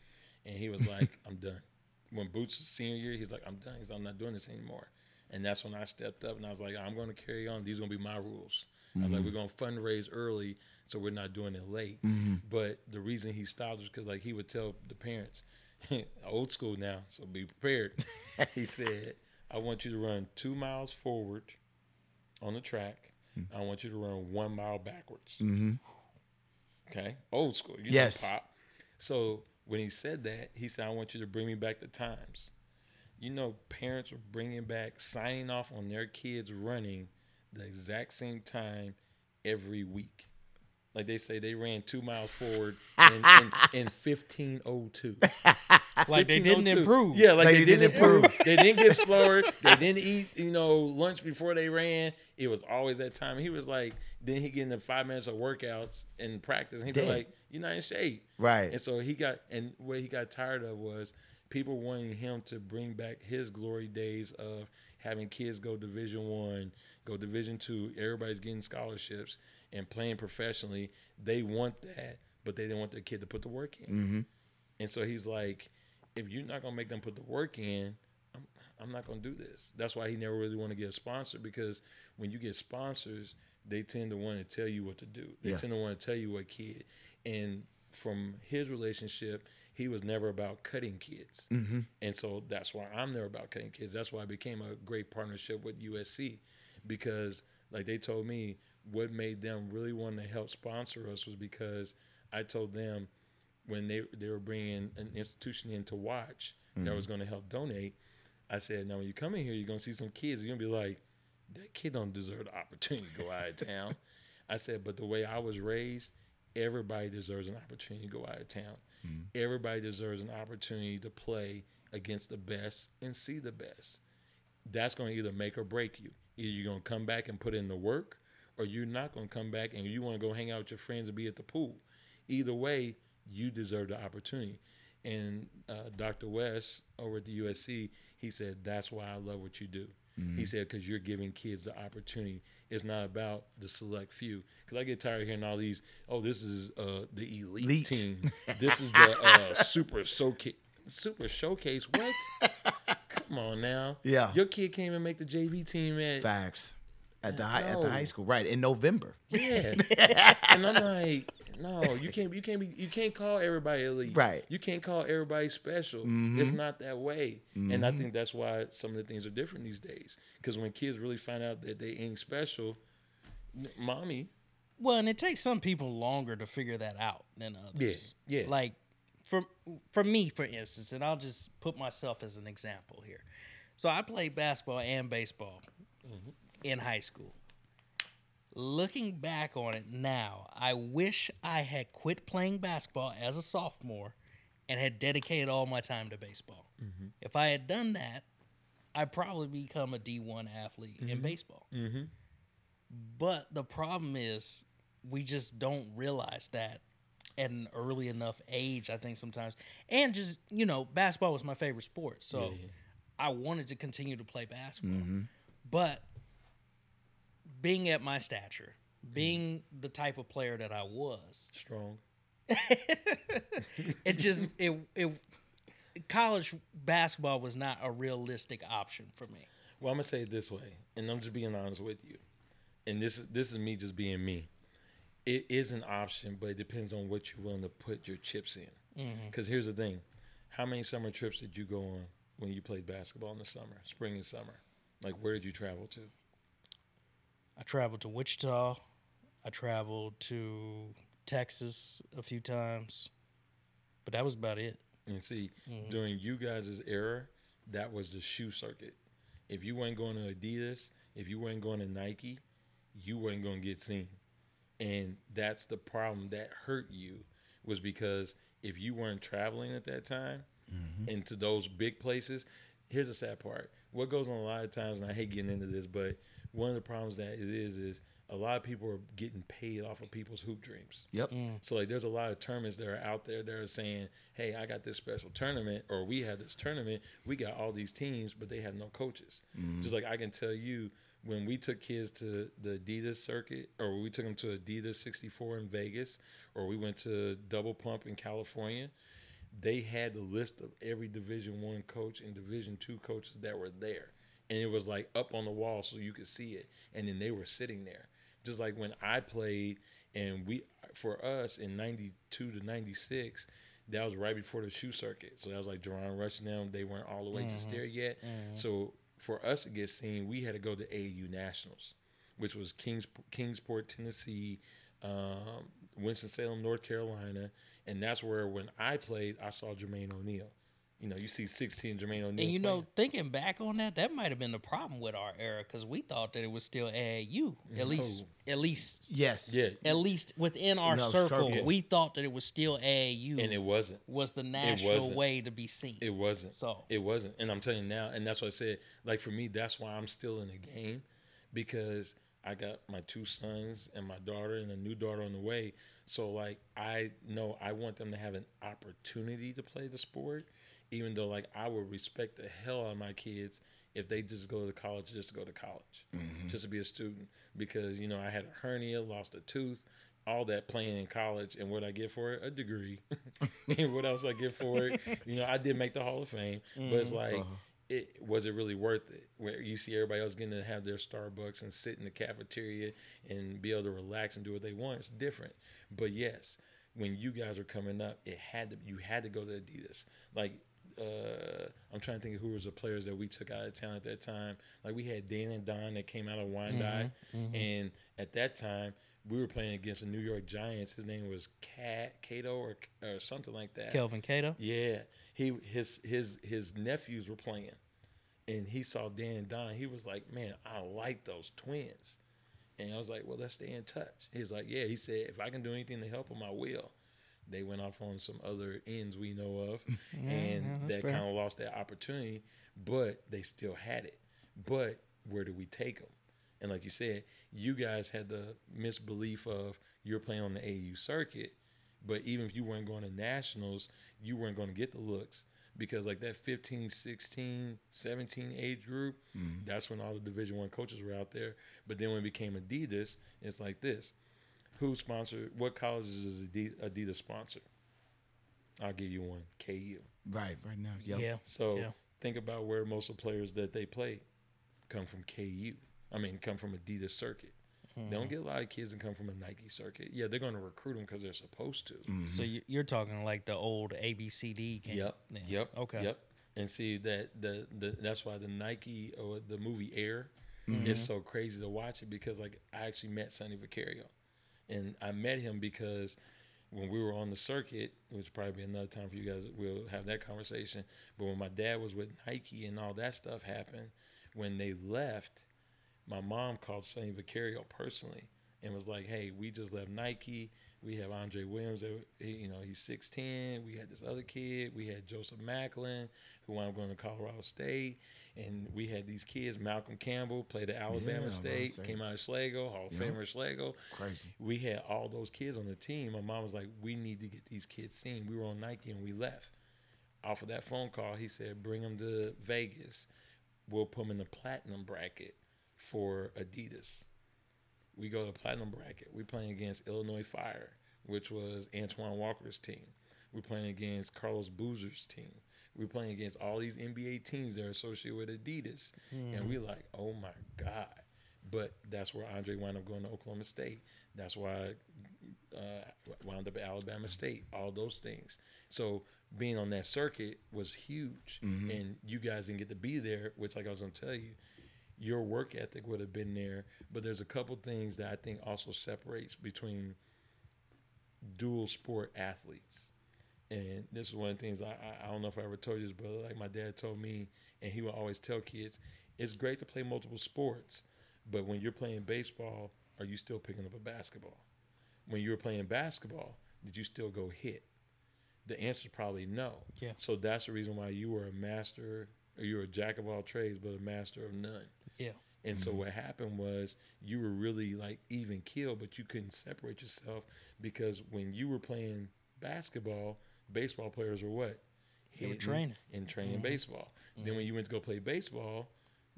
and he was like, "I'm done." When Boots' senior year, he's like, "I'm done." He's like, "I'm not doing this anymore." And that's when I stepped up and I was like, "I'm going to carry on. These are going to be my rules." I was like, mm-hmm. "We're going to fundraise early, so we're not doing it late." Mm-hmm. But the reason he stopped was because like he would tell the parents, old school now, so be prepared. he said, I want you to run two miles forward on the track. Mm. I want you to run one mile backwards. Mm-hmm. Okay, old school. You Yes. pop. So when he said that, he said, "I want you to bring me back the times." You know, parents were bringing back signing off on their kids running the exact same time every week. Like they say, they ran two miles forward in, in, in fifteen oh two. Like they didn't oh improve. Yeah, like, they, they didn't improve. they didn't get slower. They didn't eat, you know, lunch before they ran. It was always that time. He was like, then he get into five minutes of workouts and practice. And he'd be like, you're not in shape. Right. And so he got, and what he got tired of was people wanting him to bring back his glory days of having kids go Division One, go Division Two. Everybody's getting scholarships and playing professionally. They want that, but they didn't want their kid to put the work in. Mm-hmm. And so he's like, if you're not gonna make them put the work in, I'm, I'm not gonna do this. That's why he never really want to get a sponsor because when you get sponsors, they tend to want to tell you what to do. They Yeah. tend to want to tell you what kid. And from his relationship, he was never about cutting kids. Mm-hmm. And so that's why I'm never about cutting kids. That's why I became a great partnership with USC because, like they told me, what made them really want to help sponsor us was because I told them when they they were bringing an institution in to watch that was going to help donate. I said, now when you come in here, you're going to see some kids. You're going to be like, that kid don't deserve the opportunity to go out of town. I said, but the way I was raised, everybody deserves an opportunity to go out of town. Everybody deserves an opportunity to play against the best and see the best. That's going to either make or break you. Either you're going to come back and put in the work, or you're not going to come back and you want to go hang out with your friends and be at the pool. Either way, you deserve the opportunity. And uh, Dr. West over at the USC, he said, That's why I love what you do. He said, Because you're giving kids the opportunity. It's not about the select few. Because I get tired of hearing all these, oh, this is uh, the elite, Elite. team. This is the uh, super showcase. Super showcase? What? Come on now. Yeah. Your kid can't even make the JV team at Facts. At the high, at the high school, right in November. yeah. and I'm like, no, you can't you can't be you can't call everybody elite. Right. You can't call everybody special. It's not that way. And I think that's why some of the things are different these days. Because when kids really find out that they ain't special, mommy, Well, and it takes some people longer to figure that out than others. Yeah, yeah. Like for for me, for instance, and I'll just put myself as an example here. So I played basketball and baseball Mm-hmm. in high school. Looking back on it now, I wish I had quit playing basketball as a sophomore and had dedicated all my time to baseball. Mm-hmm. If I had done that, I'd probably become a D1 athlete in baseball. mm-hmm. But the problem is, we just don't realize that at an early enough age. I think sometimes, and just you know, basketball was my favorite sport, so Yeah, yeah. I wanted to continue to play basketball. But being at my stature, mm. being the type of player that I was, strong. it just it it college basketball was not a realistic option for me. Well, I'm gonna say it this way, and I'm just being honest with you. And this is this is me just being me. It is an option, but it depends on what you're willing to put your chips in. Mm-hmm. Because here's the thing: how many summer trips did you go on when you played basketball in the summer, spring and summer? Like, where did you travel to? I traveled to Wichita. I traveled to Texas a few times, but that was about it. And see, mm-hmm. during you guys' era, that was the shoe circuit. If you weren't going to Adidas, if you weren't going to Nike, you weren't going to get seen. And that's the problem that hurt you was because if you weren't traveling at that time mm-hmm. into those big places, here's the sad part. What goes on a lot of times, and I hate getting into this, but one of the problems that it is is a lot of people are getting paid off of people's hoop dreams. Yep. So like there's a lot of tournaments that are out there that are saying, Hey, I got this special tournament or we have this tournament, we got all these teams, but they have no coaches. Mm-hmm. Just like I can tell you when we took kids to the Adidas circuit or we took them to Adidas 64 in Vegas or we went to Double Pump in California, they had the list of every division one coach and division two coaches that were there. And it was like up on the wall so you could see it. And then they were sitting there. Just like when I played and we for us in ninety two to ninety six, that was right before the shoe circuit. So that was like JaRon Rush and them, they weren't all the way just there yet. So for us to get seen, we had to go to AAU Nationals, which was Kings, Kingsport, Tennessee, um, Winston Salem, North Carolina, and that's where when I played, I saw Jermaine O'Neal. You know, you see 16 Jermaine O'Neal. And you know, thinking back on that, that might have been the problem with our era because we thought that it was still AAU. At least, at least, Yes. yeah, at least within our No, circle, circle. we thought that it was still AAU. and it wasn't. was the national way to be seen. It wasn't. So- it wasn't. And I'm telling you now, and that's what I said. Like for me, that's why I'm still in the game because I got my two sons and my daughter and a new daughter on the way. So like I know I want them to have an opportunity to play the sport, even though like I would respect the hell out of my kids if they just go to college just to go to college, mm-hmm. just to be a student. Because you know I had a hernia, lost a tooth, all that playing in college, and what I get for it, a degree. and what else I get for it? You know, I did make the Hall of Fame, but it's mm-hmm. like, uh-huh. it was it really worth it? Where you see everybody else getting to have their Starbucks and sit in the cafeteria and be able to relax and do what they want. It's different, but yes, when you guys were coming up, it had to you had to go to Adidas. Like uh, I'm trying to think of who was the players that we took out of town at that time. Like we had Dan and Don that came out of Wyandotte, and at that time we were playing against the New York Giants. His name was Cat Cato or or something like that. Kelvin Cato. Yeah, he his his his nephews were playing, and he saw Dan and Don. He was like, "Man, I like those twins," and I was like, "Well, let's stay in touch." He was like, "Yeah." He said, "If I can do anything to help him, I will." They went off on some other ends we know of, and yeah, that kind of lost that opportunity. But they still had it. But where do we take them? And like you said, you guys had the misbelief of you're playing on the AU circuit, but even if you weren't going to nationals, you weren't going to get the looks because like that 15, 16, 17 age group, mm-hmm. that's when all the Division 1 coaches were out there. But then when it became Adidas, it's like this. Who sponsored what colleges is Adidas, Adidas sponsor? I'll give you one, KU. Right. Right now. Yep. Yeah. So Yeah. think about where most of the players that they play come from KU. I mean, come from Adidas circuit. They don't get a lot of kids that come from a Nike circuit. Yeah, they're going to recruit them because they're supposed to. Mm-hmm. So you- you're talking like the old ABCD. Game. Yep. Yeah. Yep. Okay. Yep. And see that the, the that's why the Nike or the movie Air Mm-hmm. is so crazy to watch it because like I actually met Sonny Vaccaro, and I met him because when we were on the circuit, which probably be another time for you guys, we'll have that conversation. But when my dad was with Nike and all that stuff happened, when they left, my mom called Sonny Vaccaro personally and was like, "Hey, we just left Nike. We have Andre Williams. That you know, he's six ten. We had this other kid. We had Joseph Macklin, who wound up going to Colorado State, and we had these kids. Malcolm Campbell played at Alabama gonna State. Came out of Schlagle, Hall of Yep. Famer Schlagle. Crazy. We had all those kids on the team. My mom was like, "We need to get these kids seen." We were on Nike and we left. Off of that phone call, he said, "Bring them to Vegas. We'll put them in the platinum bracket for Adidas." We go to platinum bracket. We playing against Illinois Fire, which was Antoine Walker's team. We're playing against Carlos Boozer's team. We're playing against all these NBA teams that are associated with Adidas, and we're like, oh my god! But that's where Andre wound up going to Oklahoma State. That's why uh, wound up at Alabama State. All those things. So being on that circuit was huge, and you guys didn't get to be there. Which, like I was gonna tell you, your work ethic would have been there. But there's a couple things that I think also separates between dual sport athletes. And this is one of the things I, I, I don't know if I ever told you this, but like my dad told me, and he would always tell kids, it's great to play multiple sports, but when you're playing baseball, are you still picking up a basketball? When you were playing basketball, did you still go hit? The answer is probably no. Yeah. So that's the reason why you were a master, or you were a jack of all trades, but a master of none. Yeah. And so mm-hmm. what happened was you were really like even keel, but you couldn't separate yourself because when you were playing basketball, baseball players were what? They were training. and training mm-hmm. baseball. Then when mm-hmm. you went to go play baseball,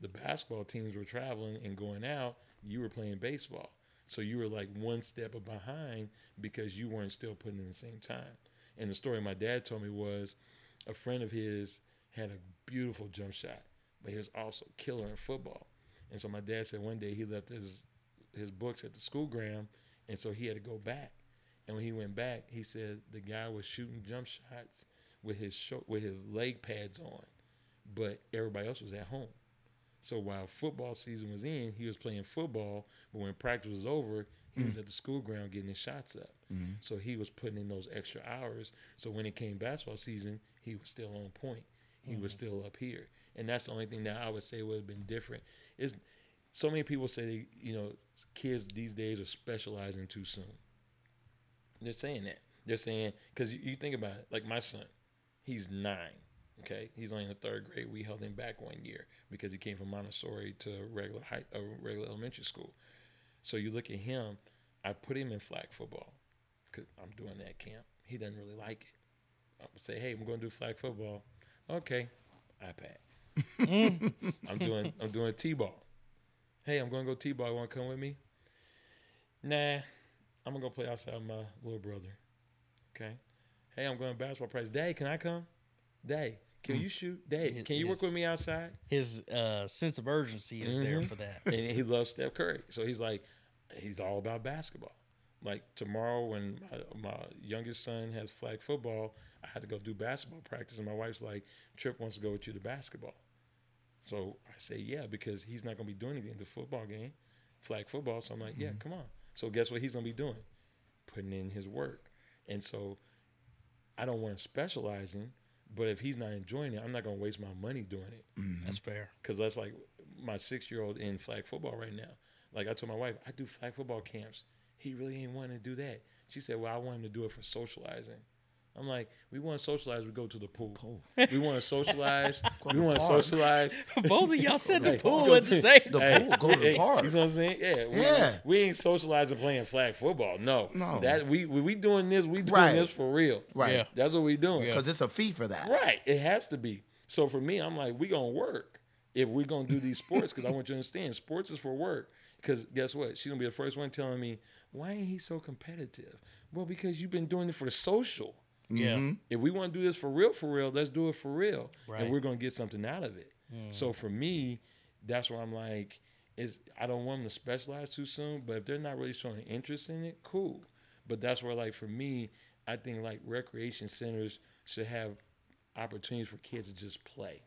the basketball teams were traveling and going out. You were playing baseball, so you were like one step behind because you weren't still putting in the same time. And the story my dad told me was a friend of his had a beautiful jump shot, but he was also killer in football. And so my dad said one day he left his his books at the schoolground, and so he had to go back. And when he went back, he said the guy was shooting jump shots with his short, with his leg pads on, but everybody else was at home. So while football season was in, he was playing football, but when practice was over, he was mm. at the school ground getting his shots up. Mm-hmm. So he was putting in those extra hours. So when it came basketball season, he was still on point. He was mm. still up here. And that's the only thing that I would say would have been different. Is so many people say, you know, kids these days are specializing too soon. They're saying that. They're saying because you, you think about it, like my son, he's nine. Okay, he's only in the third grade. We held him back one year because he came from Montessori to regular high, uh, regular elementary school. So you look at him. I put him in flag football because I'm doing that camp. He doesn't really like it. I would say, "Hey, I'm going to do flag football." Okay, iPad. I'm doing I'm doing t-ball. Hey, I'm going to go t-ball. Want to come with me? Nah, I'm gonna go play outside with my little brother. Okay. Hey, I'm going to basketball practice. Dad, can I come? Dad, can you shoot? Dad, can you work with me outside? His uh, sense of urgency is there for that. and he loves Steph Curry. So he's like, he's all about basketball. Like tomorrow, when my, my youngest son has flag football, I had to go do basketball practice, and my wife's like, Trip wants to go with you to basketball. So I say, yeah, because he's not going to be doing anything at the football game, flag football. So I'm like, yeah, mm-hmm. come on. So guess what he's going to be doing? Putting in his work. And so I don't want to specialize in, but if he's not enjoying it, I'm not going to waste my money doing it mm-hmm. That's fair. because that's like my six year old in flag football right now. Like I told my wife, I do flag football camps. He really ain't wanting to do that. She said, Well, I want him to do it for socializing. I'm like, we want to socialize. We go to the pool. We want to socialize. We want to socialize. Both of y'all said the Hey, pool go at the to- same The time. pool, go to the park. You know what I'm saying? Yeah. We, Yeah. We ain't socializing playing flag football. No. No. That we we, we doing this. We doing Right. this for real. Right. Yeah. That's what we doing. Yeah. Because it's a fee for that. Right. It has to be. So for me, I'm like, we gonna work if we gonna do these sports because I want you to understand sports is for work. Because guess what? She's gonna be the first one telling me, why ain't he so competitive? Well, because you've been doing it for the social. Yeah. Mm-hmm. If we want to do this for real, for real, let's do it for real, Right. and we're gonna get something out of it. Mm. So for me, that's where I'm like, is I don't want them to specialize too soon, but if they're not really showing interest in it, cool. But that's where like for me, I think like recreation centers should have opportunities for kids to just play.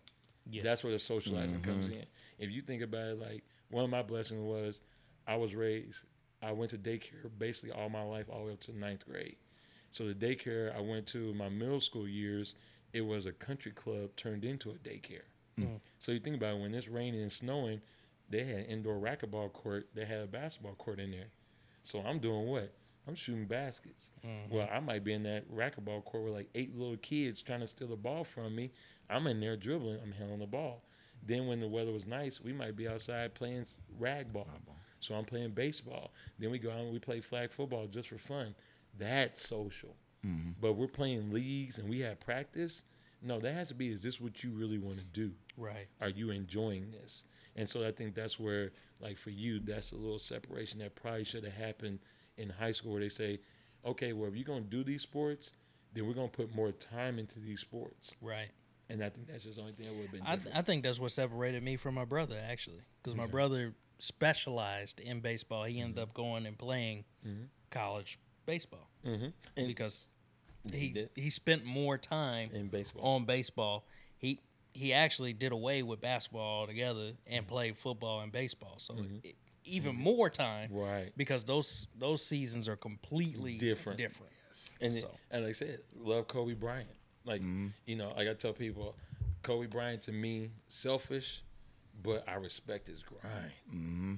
Yeah. That's where the socializing mm-hmm. comes in. If you think about it, like one of my blessings was I was raised, I went to daycare basically all my life, all the way up to ninth grade. So the daycare I went to in my middle school years, it was a country club turned into a daycare. Hmm. So you think about it, when it's raining and snowing, they had an indoor racquetball court, they had a basketball court in there. So I'm doing what? I'm shooting baskets. Mm-hmm. Well, I might be in that racquetball court with like eight little kids trying to steal the ball from me. I'm in there dribbling. I'm handling the ball. Then when the weather was nice, we might be outside playing rag ball. So I'm playing baseball. Then we go out and we play flag football just for fun. That's social. Mm-hmm. But we're playing leagues and we have practice. No, that has to be. Is this what you really want to do? Right. are you enjoying this? And so I think that's where, like for you, that's a little separation that probably should have happened in high school, where they say, okay, well, if you're gonna do these sports, then we're gonna put more time into these sports. Right. And I think that's just the only thing that would have been I, different. I think that's what separated me from my brother actually, because my brother specialized in baseball. He ended mm-hmm. up going and playing mm-hmm. college baseball mm-hmm. And because he he spent more time in baseball, on baseball. He he actually did away with basketball altogether and mm-hmm. played football and baseball. So mm-hmm. it, even mm-hmm. more time, right? Because those those seasons are completely Different. Different. And So. and like I said, love Kobe Bryant. Like you know, I gotta tell people, Kobe Bryant to me selfish, but I respect his grind.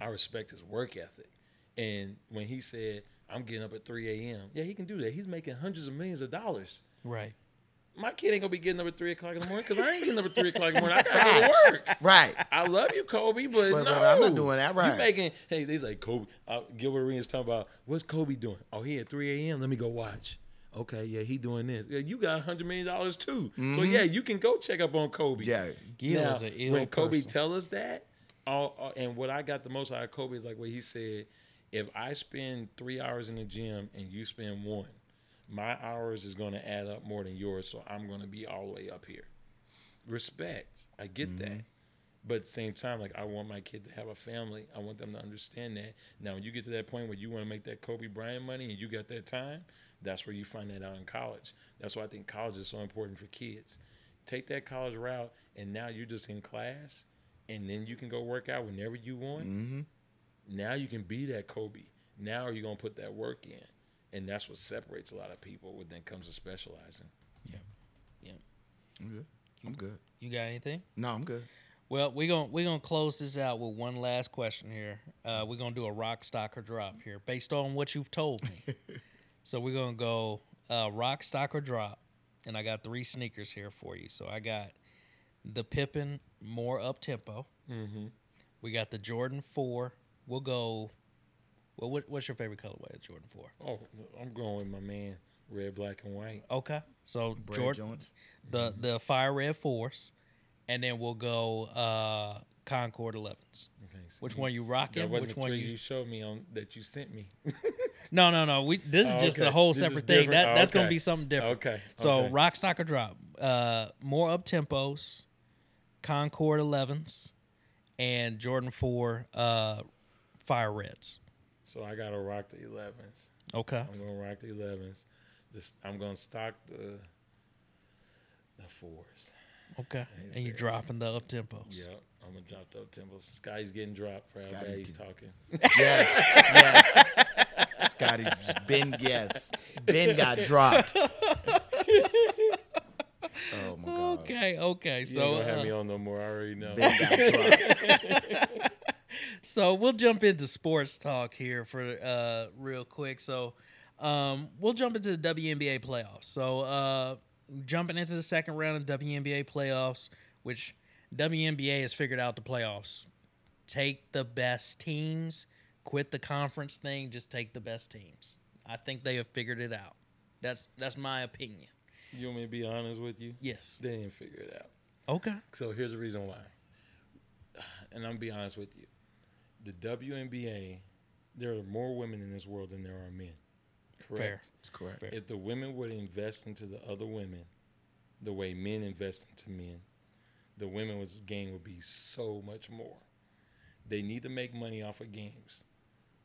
I respect his work ethic. And when he said, "I'm getting up at 3 a.m.," yeah, he can do that. He's making hundreds of millions of dollars. Right. My kid ain't gonna be getting up at three o'clock in the morning because I ain't getting up at three o'clock in the morning. I gotta go Facts. to work. Right. I love you, Kobe, but, But- no, but I'm not doing that, Right. You right. making hey, they like Kobe. Uh, Gilbert Arenas talking about what's Kobe doing? Oh, he at 3 a.m. Let me go watch. Okay, yeah, he doing this. Yeah, you got hundred million dollars too, so yeah, you can go check up on Kobe. Yeah. Gil Now, is an ill when Kobe person. tell us that, all, all- and what I got the most out of Kobe is like what he said: if I spend three hours in the gym and you spend one, my hours is going to add up more than yours, so I'm going to be all the way up here. Respect, I get that, but at the same time, like I want my kid to have a family. I want them to understand that. Now, when you get to that point where you want to make that Kobe Bryant money and you got that time, that's where you find that out in college. That's why I think college is so important for kids. Take that college route, and now you're just in class. and then you can go work out whenever you want. Mm-hmm. Now you can be that Kobe. Now you're gonna put that work in, and that's what separates a lot of people when it comes to specializing. Yeah, yeah. I'm good. I'm good. You got anything? No, I'm good. Well, we're gonna we're gonna close this out with one last question here. Uh, we're gonna do a rock, stock, or drop here, based on what you've told me. so we're gonna go uh, rock, stock, or drop, and I got three sneakers here for you. So I got the Pippen more up tempo. Mm-hmm. We got the Jordan Four. We'll go. Well, what, what's your favorite colorway of Jordan Four? Oh, I'm going with my man, red, black, and white. Okay, so Brad Jordan, Jones. the the Fire Red force, and then we'll go uh, Concord 11s. Okay, Which you- one you rocking? wasn't Which one you? you showed me on that you sent me. No, no, no. We this is Oh, just a whole This separate thing. That Oh, that's gonna be something different. Okay, So okay. rock, stock, or drop. Uh, more up tempos, Concord 11s, and Jordan 4 uh, Fire Reds. So I gotta rock the 11s. Okay. I'm gonna rock the 11s. Just I'm gonna stock the the fours. Okay. Yes, And you're sir. dropping the up tempos. Yep, I'm gonna drop those tempos. Sky's getting dropped for how Scottie's bad he's getting- talking. Yes, yes. Scottie's Ben, yes. Ben got dropped. Oh my god. Okay, okay. You So ain't gonna have uh, me on no more. I already know. Ben got dropped. so we'll jump into sports talk here for uh real quick. So um we'll jump into the WNBA playoffs. So uh jumping into the second round of WNBA playoffs, which WNBA has figured out the playoffs. Take the best teams, quit the conference thing, just take the best teams. I think they have figured it out. That's that's my opinion. You want me to be honest with you? Yes. They didn't figure it out. Okay. So here's the reason why. And I'm gonna be honest with you. The WNBA, there are more women in this world than there are men. Correct. Fair. That's correct. Fair. If the women would invest into the other women the way men invest into men, the women's game would be so much more. They need to make money off of games.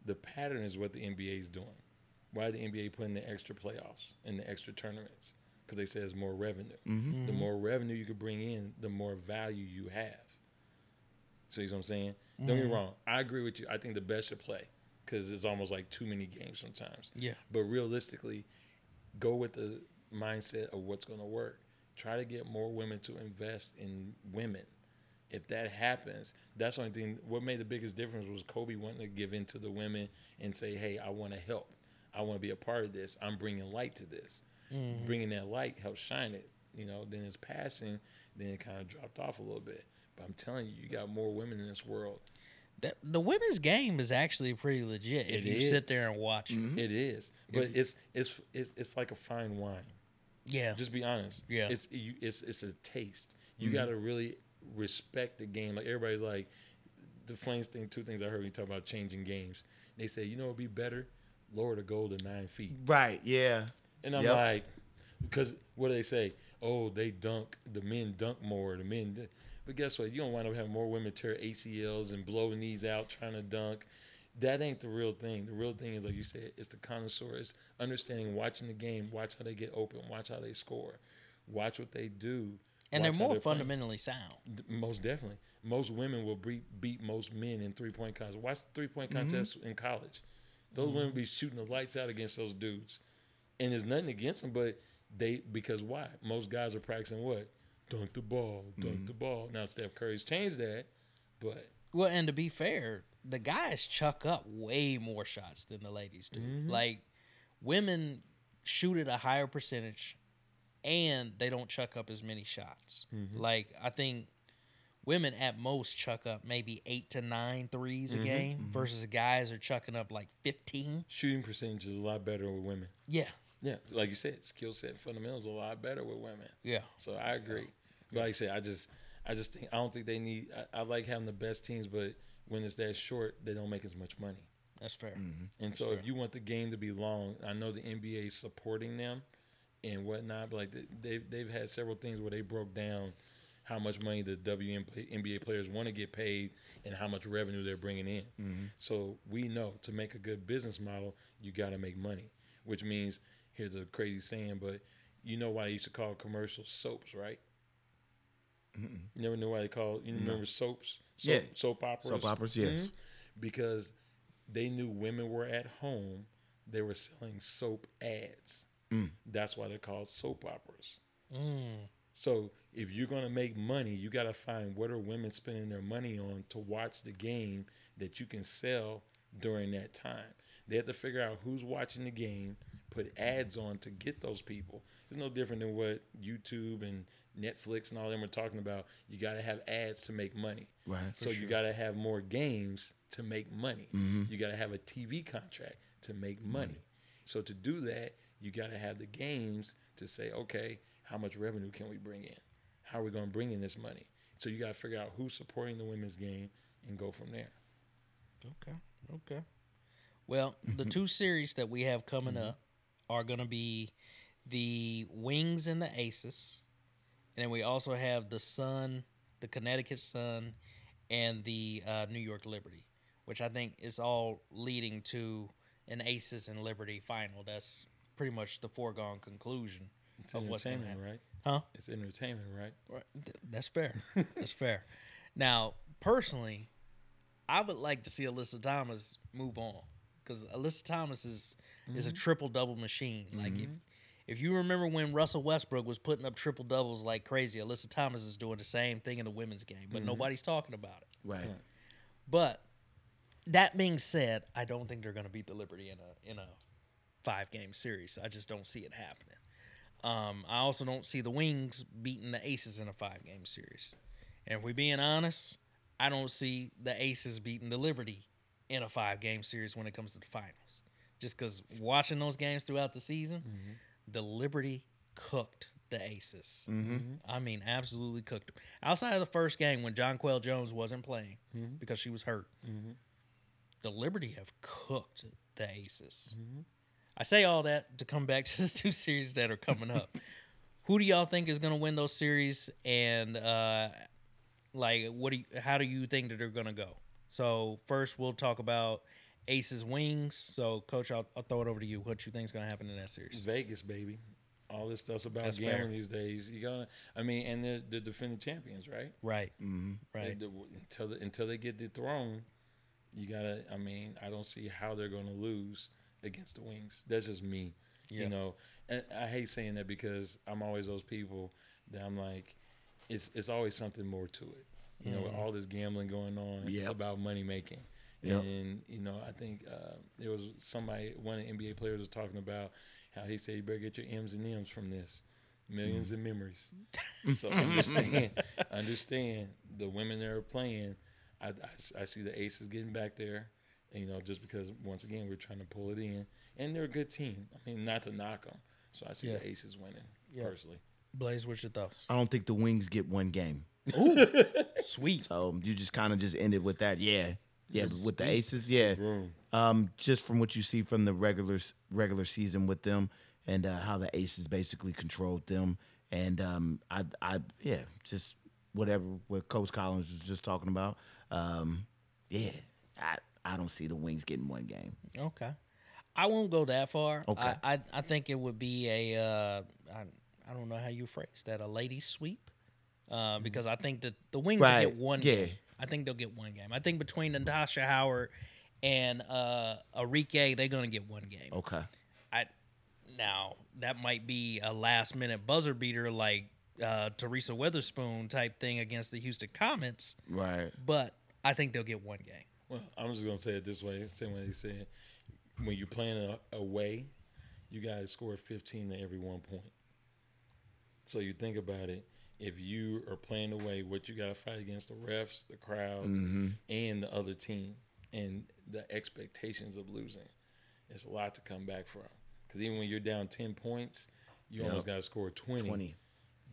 The pattern is what the NBA is doing. Why the NBA putting the extra playoffs and the extra tournaments? Because they say it's more revenue. Mm-hmm. The more revenue you could bring in, the more value you have. So you know what I'm saying? Don't get me mm. wrong. I agree with you. I think the best should play because it's almost like too many games sometimes. Yeah. But realistically, go with the mindset of what's going to work. Try to get more women to invest in women. If that happens, that's the only thing. What made the biggest difference was Kobe wanting to give in to the women and say, "Hey, I want to help. I want to be a part of this. I'm bringing light to this. Mm-hmm. Bringing that light helps shine it. You know, then it's passing. Then it kind of dropped off a little bit. But I'm telling you, you got more women in this world. That, the women's game is actually pretty legit if It you sit there and watch it. Mm-hmm. It is, but it's it's it's it's like a fine wine. Yeah. Just be honest. Yeah. It's you, it's it's a taste. You mm-hmm. got to really respect the game. Like everybody's like, the Flames thing, two things I heard when you talk about changing games. They say, you know, it'd be better, lower the goal to nine feet. Right. Yeah. And I'm Yep. like, because what do they say? Oh, they dunk. The men dunk more. The men. d- But guess what? You don't wind up having more women tear ACLs and blow knees out trying to dunk. That ain't the real thing. The real thing is, like you said, it's the connoisseur. It's understanding, watching the game, watch how they get open, watch how they score, watch what they do. and they're more playing. fundamentally sound. Most definitely. Most women will beat, beat most men in three point contests. Watch three point Mm-hmm. contests in college. Those women be shooting the lights out against those dudes. And there's nothing against them, but they, because why? Most guys are practicing what? Dunk the ball, dunk Mm-hmm. the ball. Now, Steph Curry's changed that, but Well, and to be fair, the guys chuck up way more shots than the ladies do. Mm-hmm. Like women shoot at a higher percentage and they don't chuck up as many shots. Mm-hmm. Like I think women at most chuck up maybe 8 to 9 threes Mm-hmm. a game versus the guys are chucking up like 15. shooting percentage is a lot better with women. Yeah. Yeah, like you said, skill set fundamentals a lot better with women. Yeah. So I agree. But like I said, I just I just think I don't think they need I, I like having the best teams, but when it's that short, they don't make as much money. That's fair. Mm-hmm. And so if you want the game to be long, I know the NBA is supporting them and whatnot, but like they- they've they've had several things where they broke down how much money the WNBA players want to get paid and how much revenue they're bringing in. Mm-hmm. So we know to make a good business model, you got to make money, which means here's a crazy saying, but you know why they used to call commercials soaps, right? You never knew why they called. You remember soaps? Soap, Yeah. soap operas. Soap operas, yes. Mhm. Because they knew women were at home. They were selling soap ads. Mm. That's why they're called soap operas. Mm. So if you're gonna make money, you gotta find what are women spending their money on to watch the game that you can sell during that time. They have to figure out who's watching the game, put ads on to get those people. It's no different than what YouTube and Netflix and all them are talking about. You gotta have ads to make money. Right. So you gotta have more games to make money. Mm-hmm. You gotta have a TV contract to make money. So to do that, you gotta have the games to say, okay, how much revenue can we bring in? How are we gonna bring in this money? So you gotta figure out who's supporting the women's game and go from there. Okay. Okay. Well, the two series that we have coming mm-hmm. up are going to be the Wings and the Aces. And then we also have the Sun, the Connecticut Sun, and the uh, New York Liberty, which I think is all leading to an Aces and Liberty final. That's pretty much the foregone conclusion It's of what's going to entertainment, happen. right? Huh? It's entertainment, right? Right. Th- That's fair. That's fair. Now, personally, I would like to see Alyssa Thomas move on because Alyssa Thomas is is a triple double machine. Like if if you remember when Russell Westbrook was putting up triple doubles like crazy, Alyssa Thomas is doing the same thing in the women's game, but nobody's talking about it. Right. But that being said, I don't think they're going to beat the Liberty in a in a five game series. I just don't see it happening. Um, I also don't see the Wings beating the Aces in a five game series. And if we're being honest, I don't see the Aces beating the Liberty in a five game series when it comes to the finals. Just because watching those games throughout the season, the Liberty cooked the Aces. Mm-hmm. I mean, absolutely cooked them. Outside of the first game when Jonquel Jones wasn't playing mm-hmm. because she was hurt, mm-hmm. the Liberty have cooked the Aces. I say all that to come back to the two series that are coming up. Who do y'all think is going to win those series, and uh, like what do you, how do you think that they're going to go? So first, we'll talk about Aces Wings. So, Coach, I'll, I'll throw it over to you. What you think is going to happen in that series? Vegas, baby. All this stuff's about That's gambling fair. these days. You gotta, I mean, and they're the defending champions, right? Right, Mm-hmm. right. And the- until the, until they get the throne, you gotta. I mean, I don't see how they're gonna lose against the Wings. That's just me. Yeah. You know, and I hate saying that because I'm always those people that I'm like, it's it's always something more to it. You know, with all this gambling going on, it's about money making. Yep. And you know, I think uh, there was somebody, one of the NBA players was talking about how he said you better get your M's and M's from this, millions of memories. so understand, understand the women that are playing. I, I, I see the Aces getting back there, and, you know, just because once again we're trying to pull it in, and they're a good team. I mean, not to knock them. So I see Yeah. the Aces winning Yeah. personally. Blaze, what's your thoughts? I don't think the Wings get one game. Ooh, Sweet. So you just kind of just ended with that. Yeah. Yeah, but with the Aces, yeah. Room. Um, just from what you see from the regular regular season with them and uh, how the Aces basically controlled them, and um, I, I, yeah, just whatever what Coach Collins was just talking about. Um, yeah, I, I don't see the Wings getting one game. Okay. I won't go that far. Okay. I, I, I think it would be a, uh, I, I don't know how you phrase that, a lady sweep. Uh, because I think that the Wings Right, get one yeah. game. I think they'll get one game. I think between Natasha Howard and uh, Arike, they're going to get one game. Okay. I Now, that might be a last minute buzzer beater like uh, Teresa Weatherspoon type thing against the Houston Comets, Right. but I think they'll get one game. Well, I'm just gonna say it this way, same way he said. When you're playing a, away, you guys score 15 to every one point. So you think about it. If you are playing away, what you got to fight against the refs, the crowds, and the other team, and the expectations of losing. It's a lot to come back from. Because even when you're down 10 points, you Yep. almost got to score 20, 20.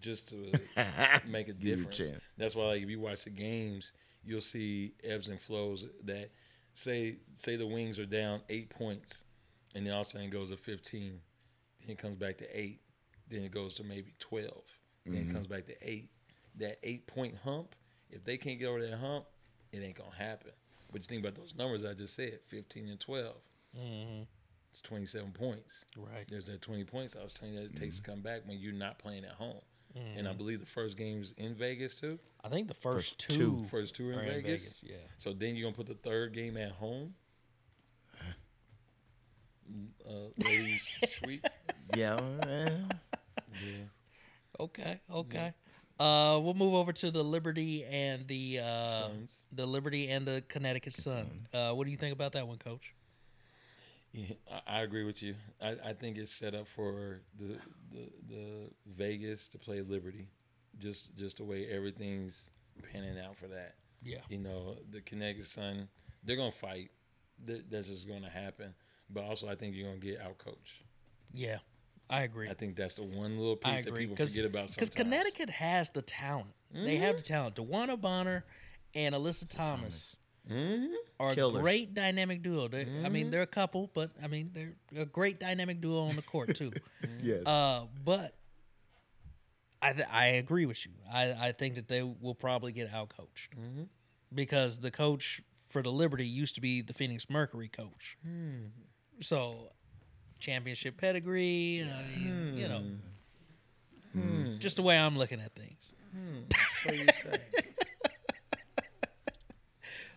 just to make a difference. That's why, like, if you watch the games, you'll see ebbs and flows. That say say the Wings are down eight points, and then all of a sudden it goes to fifteen, then it comes back to eight, then it goes to maybe 12 then Mm-hmm. it comes back to eight. That eight point hump, if they can't get over that hump, it ain't gonna happen. But you think about those numbers I just said, fifteen and 12 It's twenty seven points. Right. There's that twenty points I was telling you that it takes to come back when you're not playing at home. and I believe the first game's in Vegas too. I think the first, First two, two. First two in are in Vegas. Vegas. Yeah. So then you're gonna put the third game at home. Uh, ladies sweet. Yeah. Yeah. Okay. Okay. Uh, we'll move over to the Liberty and the uh, Suns. the Liberty and the Connecticut Sun. Uh, what do you think about that one, Coach? Yeah, I, I agree with you. I, I think it's set up for the, the the Vegas to play Liberty, just just the way everything's panning out for that. Yeah. You know, the Connecticut Sun, they're gonna fight. That, that's just gonna happen. But also, I think you're gonna get out coached. Yeah, I agree. I think that's the one little piece that agree people forget about. because Sometimes. Mm-hmm. Connecticut has the talent. They have the talent. DeWanna Bonner and Alyssa Thomas Mhm. are a Killers. great dynamic duo. They're, I Mm-hmm. mean, they're a couple, but I mean, they're a great dynamic duo on the court too. Yes. uh, but I th- I agree with you. I, I think that they will probably get out coached Mm-hmm. because the coach for the Liberty used to be the Phoenix Mercury coach. Hmm. So championship pedigree, uh, you, you know, Hmm. just the way I'm looking at things. So you.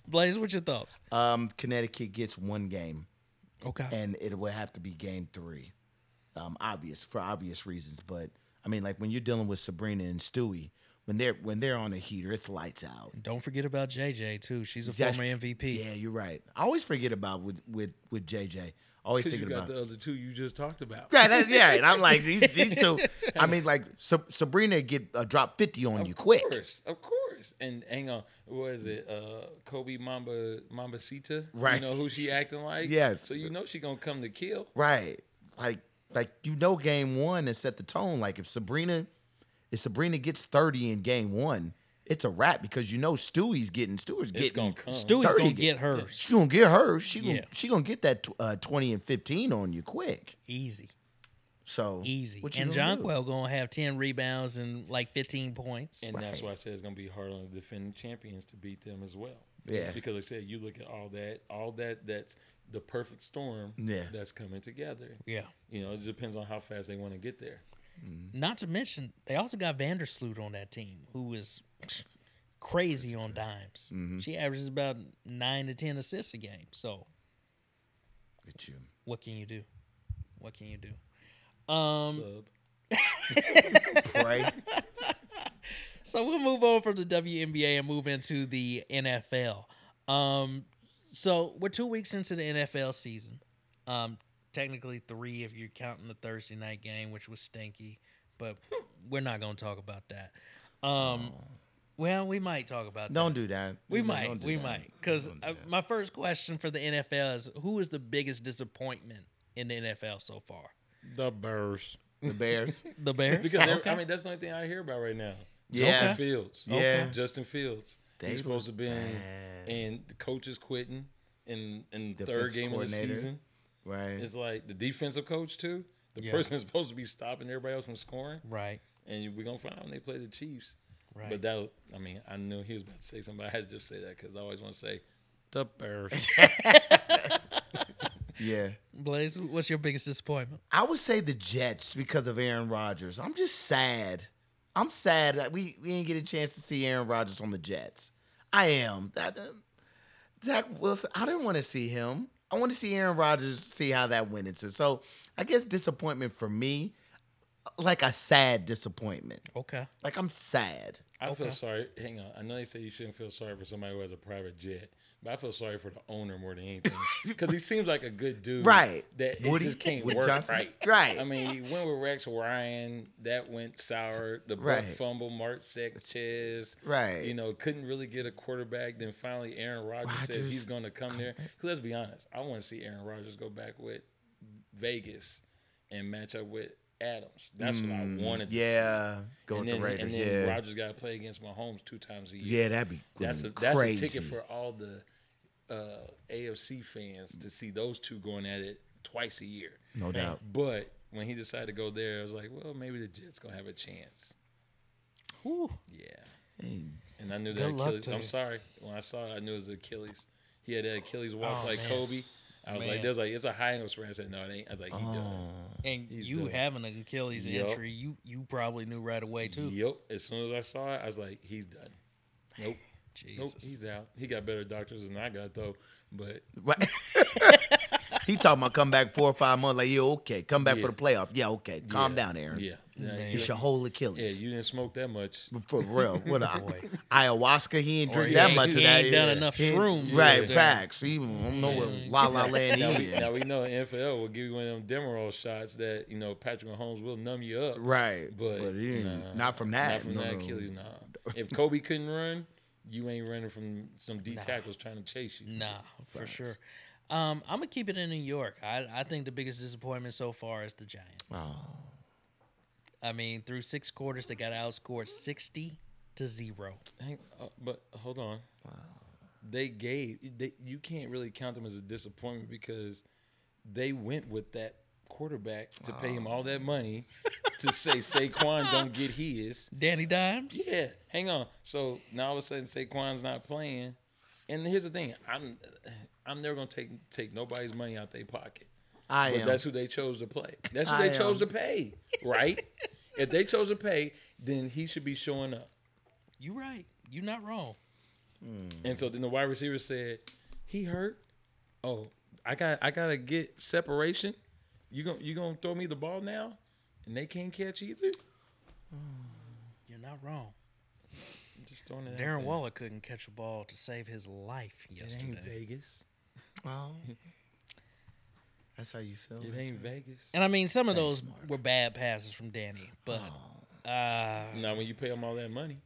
Blaze, what's your thoughts? um, Connecticut gets one game, Okay. and it would have to be game three. Um, obvious for obvious reasons, but I mean, like when you're dealing with Sabrina and Stewie, when they're when they're on a heater, it's lights out. Don't forget about JJ too. She's a That's- former MVP. Yeah, you're right. I always forget about with with with JJ. Always thinking about. the other two you just talked about. Yeah, yeah, and I'm like these, these two. I mean, like Sa- Sabrina get a drop fifty on you quick. Of course, of course. And hang on, what is it? Uh, Kobe Mamba Mambacita. Right. You know who she acting like? Yes. So you know she gonna come to kill. Right. Like like you know game one and set the tone. Like if Sabrina if Sabrina gets 30 in game one, it's a wrap because you know Stewie's getting Stewie's It's getting gonna come. Stewie's gonna get- get hers she gonna get her. She Yeah. gonna she gonna get that uh, 20 and 15 on you quick. easy, So easy. what you And gonna do? Jonquel gonna have ten rebounds and like fifteen points. And that's why I said it's gonna be hard on the defending champions to beat them as well. Yeah. Because I said you look at all that, all that that's the perfect storm Yeah. that's coming together. yeah. You know, it depends on how fast they want to get there. Not to mention, they also got Vandersloot on that team, who is crazy on dimes. Mm-hmm. She averages about nine to ten assists a game. So Look at you. what can you do? What can you do? Um, Sub. Pray. so we'll move on from the WNBA and move into the NFL. Um, so we're two weeks into the NFL season. Um, technically three if you're counting the Thursday night game, which was stinky, but we're not going to talk about that. Um, well, we might talk about that. Don't do that. We Don't might, do we that. might, because Don't my first question for the NFL is: Who is the biggest disappointment in the NFL so far? The Bears. the Bears. The Bears. Because Okay. I mean that's the only thing I hear about right now. Yeah. Justin Fields. Yeah. Justin Fields. They He's supposed to be in, and the coach is quitting in in the third game of the season. Right. It's like the defensive coach too. The Yeah. person is supposed to be stopping everybody else from scoring, right, and we're gonna find out when they play the Chiefs. right. But that, was- I mean, I knew he was about to say something. But I had to just say that because I always want to say the Bears. Yeah. Blaze, what's your biggest disappointment? I would say the Jets because of Aaron Rodgers. I'm just sad. I'm sad that we, we didn't get a chance to see Aaron Rodgers on the Jets. I am. That uh, Zach Wilson, I didn't want to see him. I want to see Aaron Rodgers see how that went into. So I guess disappointment for me, like a sad disappointment. Okay. Like I'm sad. I Okay. feel sorry. Hang on. I know they say you shouldn't feel sorry for somebody who has a private jet, but I feel sorry for the owner more than anything because he seems like a good dude, Right. That Woody- just can't Woody work Johnson? right. Right. I mean, he went with Rex Ryan. That went sour. The butt Right. fumble, Mark Sanchez. Right. You know, couldn't really get a quarterback. Then finally, Aaron Rodgers, says he's going to come there. Because let's be honest, I want to see Aaron Rodgers go back with Vegas and match up with Adams. That's what I wanted. to see. Mm, Yeah. Go And with then, the Raiders. and then yeah. Rodgers got to play against Mahomes two times a year. yeah, that'd be That's a crazy. that's a ticket for all the uh, AFC fans to see those two going at it twice a year. No doubt. But when he decided to go there, I was like, well, maybe the Jets gonna have a chance. Whew. Yeah, Hey, and I knew that Achilles. I'm you. sorry when I saw it, I knew it was Achilles. He had Achilles walk Oh, like man. Kobe. I was Man. like, "There's like it's a high ankle sprain." I said, "No, it ain't." I was like, "He oh. done." And He's you done. having an Achilles Yup. injury, you you probably knew right away too. Yep. As soon as I saw it, I was like, "He's done." Nope. Jesus. Nope. He's out. He got better doctors than I got though. But Right. he talking about come back four or five months. Like, yeah, okay. Come back Yeah. for the playoff. Yeah, okay. Calm yeah, down, Aaron. Yeah. Yeah, It's your whole Achilles. yeah, you didn't smoke that much. For real. What a, ayahuasca? He didn't drink he that much he of that. He ain't done enough He shrooms Right, facts. He don't know what la la land Now we, now we know NFL will give you one of them Demerol shots that you know Patrick Mahomes will numb you up. Right. But, But, nah, not from that. Not from no, that no. Achilles, nah. If Kobe couldn't run, you ain't running from some D Nah. tackles trying to chase you. Nah, for Facts. sure. Um, I'm gonna keep it in New York. I, I think the biggest disappointment so far is the Giants. Oh. I mean, through six quarters, they got outscored sixty to zero. Hang, uh, but hold on. They gave they you can't really count them as a disappointment because they went with that quarterback to pay him all that money to say Saquon don't get his. Danny Dimes. Yeah, hang on. So now all of a sudden Saquon's not playing, and here's the thing: I'm I'm never gonna take take nobody's money out their pocket. I But am. that's who they chose to play. That's who I they chose to pay, right? if they chose to pay, then he should be showing up. You right. You not wrong. Hmm. And so then the wide receiver said, "He hurt. Oh, I got I gotta get separation. You gonna you gonna throw me the ball now, and they can't catch either. Hmm. You're not wrong. I'm just throwing it. out Darren there. Waller couldn't catch a ball to save his life It ain't yesterday. Vegas. Oh. That's how you feel. It ain't Vegas. And I mean, some of those were bad passes from Danny, but Oh. uh, Now when you pay him all that money,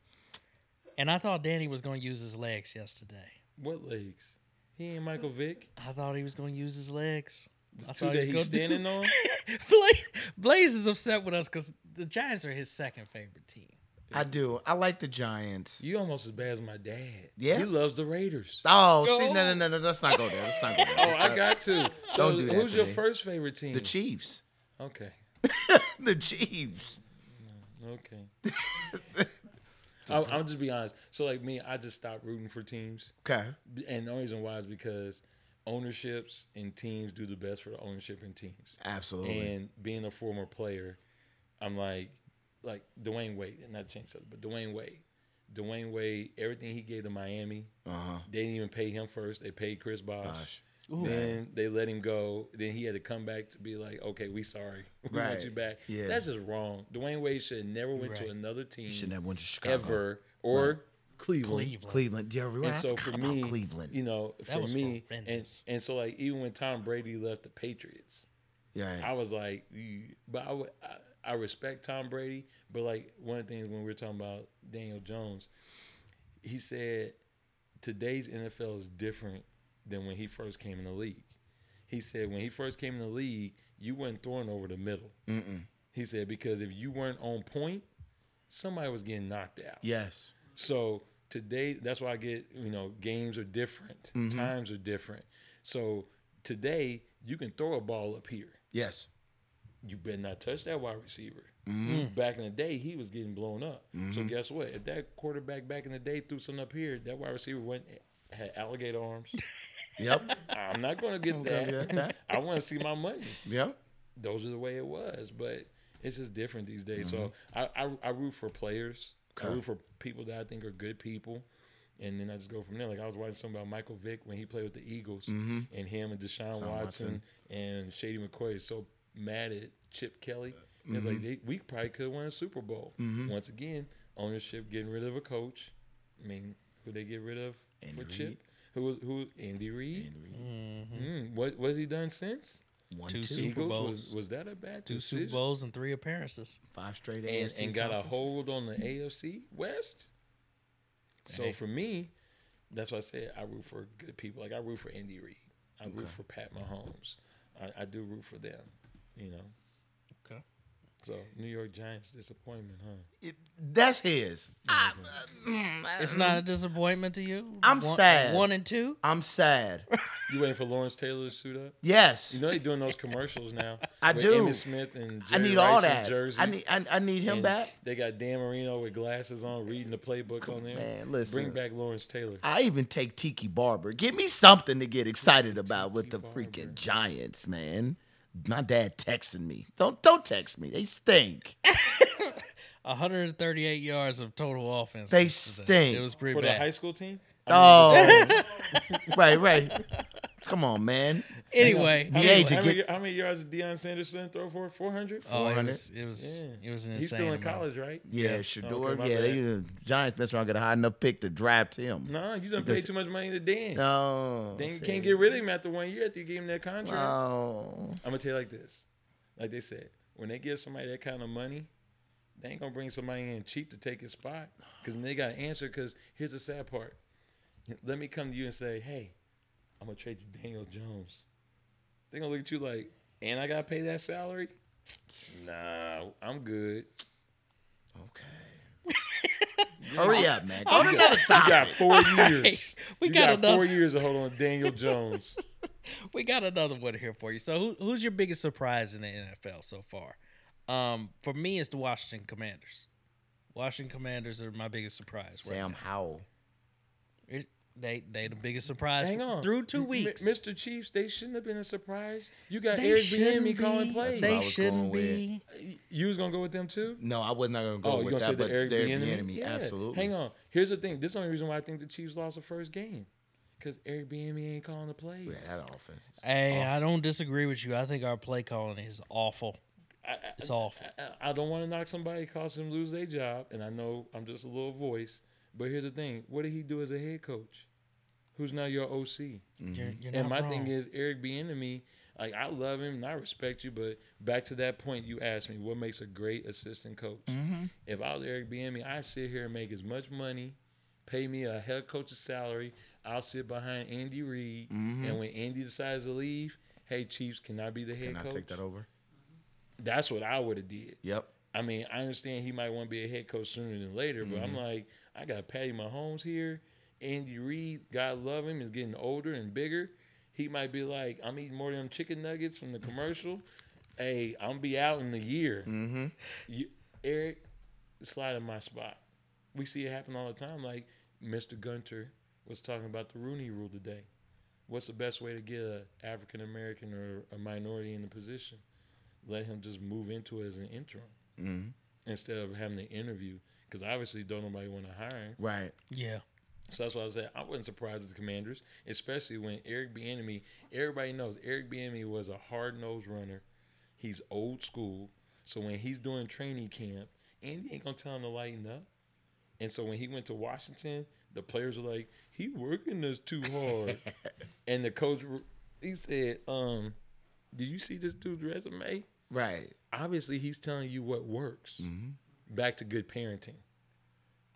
and I thought Danny was going to use his legs yesterday. what legs? He ain't Michael Vick. I thought he was going to use his legs. I Two thought he that was he's gonna do- standing on. Blaze, Blaze is upset with us because the Giants are his second favorite team. I do. I like the Giants. You almost as bad as my dad. Yeah? he loves the Raiders. Oh, Go. see, no, no, no, no. Let's not go there. Let's not go there. Oh, Let's I not- got to. So Don't do that who's to your first favorite team? the Chiefs. Okay. the Chiefs. Mm, okay. I'll, I'll just be honest. So like me, I just stopped rooting for teams, Okay. and the only reason why is because ownerships and teams do the best for the ownership and teams. Absolutely. And being a former player, I'm like, like Dwyane Wade, and not change something, but Dwyane Wade. Dwyane Wade, everything he gave to Miami, Uh huh. they didn't even pay him first. They paid Chris Bosh. Gosh. Ooh. Then they let him go. Then he had to come back to be like, okay, we sorry. We Right. want you back. Yeah. That's just wrong. Dwyane Wade should never went to another team You shouldn't have went to Chicago. ever or Cleveland. Cleveland. Cleveland. Yeah, we And so for me, Cleveland. you know, That for me, and, horrendous. and so like even when Tom Brady left the Patriots, yeah. I was like, but I, would- I, I respect Tom Brady, but like one of the things when we were talking about Daniel Jones, he said today's NFL is different than when he first came in the league. He said when he first came in the league, you weren't throwing over the middle. Mm-mm. He said because if you weren't on point, somebody was getting knocked out. Yes. So today, that's why I get you know games are different, Mm-hmm. times are different. So today you can throw a ball up here. Yes. You better not touch that wide receiver. Mm-hmm. Back in the day, he was getting blown up. So mm-hmm. guess what? If that quarterback back in the day threw something up here, that wide receiver went had alligator arms. Yep. I'm not going to get that. that. I want to see my money. yep. Those are the way it was, but it's just different these days. So mm-hmm. I, I I root for players. I root for people that I think are good people, and then I just go from there. Like I was watching something about Michael Vick when he played with the Eagles, mm-hmm. and him and Deshaun Deshaun Watson, and Shady McCoy is so mad at Chip Kelly. And It's like mm-hmm. they, we probably could win a Super Bowl. Mm-hmm. Once again, ownership getting rid of a coach. I mean, who they get rid of Andy for Reid. Chip? Who who Andy Reid? Henry. Mm-hmm. Mm, what what has he done since? One, Two two, Super Eagles Bowls. was was that a bad Two decision? Super Bowls and three appearances. five straight and, AFC and got a hold on the AFC West. So Hey. for me, that's why I say I root for good people. Like I root for Andy Reid. I root for Pat Mahomes. I, I do root for them. You know. Okay. So New York Giants disappointment, huh? It- that's his. I, mm-hmm. uh, It's mm, not a mm. disappointment to you. I'm one, sad. One and two. I'm sad. You waiting for Lawrence Taylor to suit up? Yes. You know they doing those commercials now. I with do. Emmitt Smith and I Jerry need all that. Jersey. I need I, I need him And back. They got Dan Marino with glasses on, reading the playbook on there. Man, listen. Bring back Lawrence Taylor. I even take Tiki Barber. Give me something to get excited about with the Barber. freaking Giants, man. My dad texting me. Don't don't text me. They stink. 138 yards of total offense. They yesterday. stink. It was pretty for the high school team. Oh, right, right. Come on, man. Anyway, How many, how, many, how many yards did Deion Sanderson throw for? Four hundred. oh, it 400. was it was Yeah. it was an He's still in amount. college, right? Yeah, Yeah. Shedeur. Okay, my yeah, they uh, Giants mess around, get a high enough pick to draft him. No, you done paid Because- too much money to Dan. No, Dan you see. can't get rid of him after one year after you gave him that contract. Oh, I'm gonna tell you like this, like they said, when they give somebody that kind of money, they ain't gonna bring somebody in cheap to take his spot, because they got to answer. Because here's the sad part: let me come to you and say, "Hey, I'm gonna trade you Daniel Jones." They gonna look at you like, "And I gotta pay that salary." Nah, I'm good. okay. Hurry up, man. Go to You another got, you got topic. four years. we you got got, four years to hold on Daniel Jones. We got another one here for you. So, who, who's your biggest surprise in the NFL so far? Um, for me, it's the Washington Commanders. Washington Commanders are my biggest surprise. Sam now. Howell. It- they they the biggest surprise Hang on. through two M- weeks. Mr. Chiefs, they shouldn't have been a surprise. You got They Eric shouldn't Bieniemy calling be. plays. what I They was shouldn't going with. be. You was gonna go with them too? No, I was not gonna go Oh, you with gonna say that, the but Eric they're Bieniemy? the enemy. Yeah. Absolutely. Hang on. Here's the thing. This is the only reason why I think the Chiefs lost the first game, because Eric Bieniemy ain't calling the plays. Yeah, that offense. is Hey, awful. I don't disagree with you. I think our play calling is awful. I, I, It's awful. I, I don't want to knock somebody, cause them lose their job, and I know I'm just a little voice. But here's the thing: what did he do as a head coach? Who's now your OC? You're, you're And my wrong. thing is Eric Bieniemy. Like I love him and I respect you, but back to that point you asked me, what makes a great assistant coach? Mm-hmm. If I was Eric Bieniemy, I sit here and make as much money, pay me a head coach's salary. I'll sit behind Andy Reid, Mm-hmm. and when Andy decides to leave, hey Chiefs, can I be the head coach? Can I take that over? That's what I would have did. Yep. I mean, I understand he might want to be a head coach sooner than later, but Mm-hmm. I'm like, I got Patty Mahomes here. Andy Reid, God love him, is getting older and bigger. He might be like, I'm eating more of them chicken nuggets from the commercial. Hey, I'm be out in a year. Mm-hmm. You, Eric, slide in my spot. We see it happen all the time. Like Mr. Gunter was talking about the Rooney Rule today. What's the best way to get an African American or a minority in the position? Let him just move into it as an interim Mm-hmm. instead of having to interview. Because obviously, don't nobody want to hire him. Right. Yeah. So that's why I said I wasn't surprised with the Commanders, especially when Eric Bieniemy. Everybody knows Eric Bieniemy was a hard nosed runner. He's old school, so when he's doing training camp, Andy ain't gonna tell him to lighten up. And so when he went to Washington, the players were like, "He working us too hard," and the coach he said, "Um, did you see this dude's resume? Right. Obviously, he's telling you what works." Mm-hmm. Back to good parenting.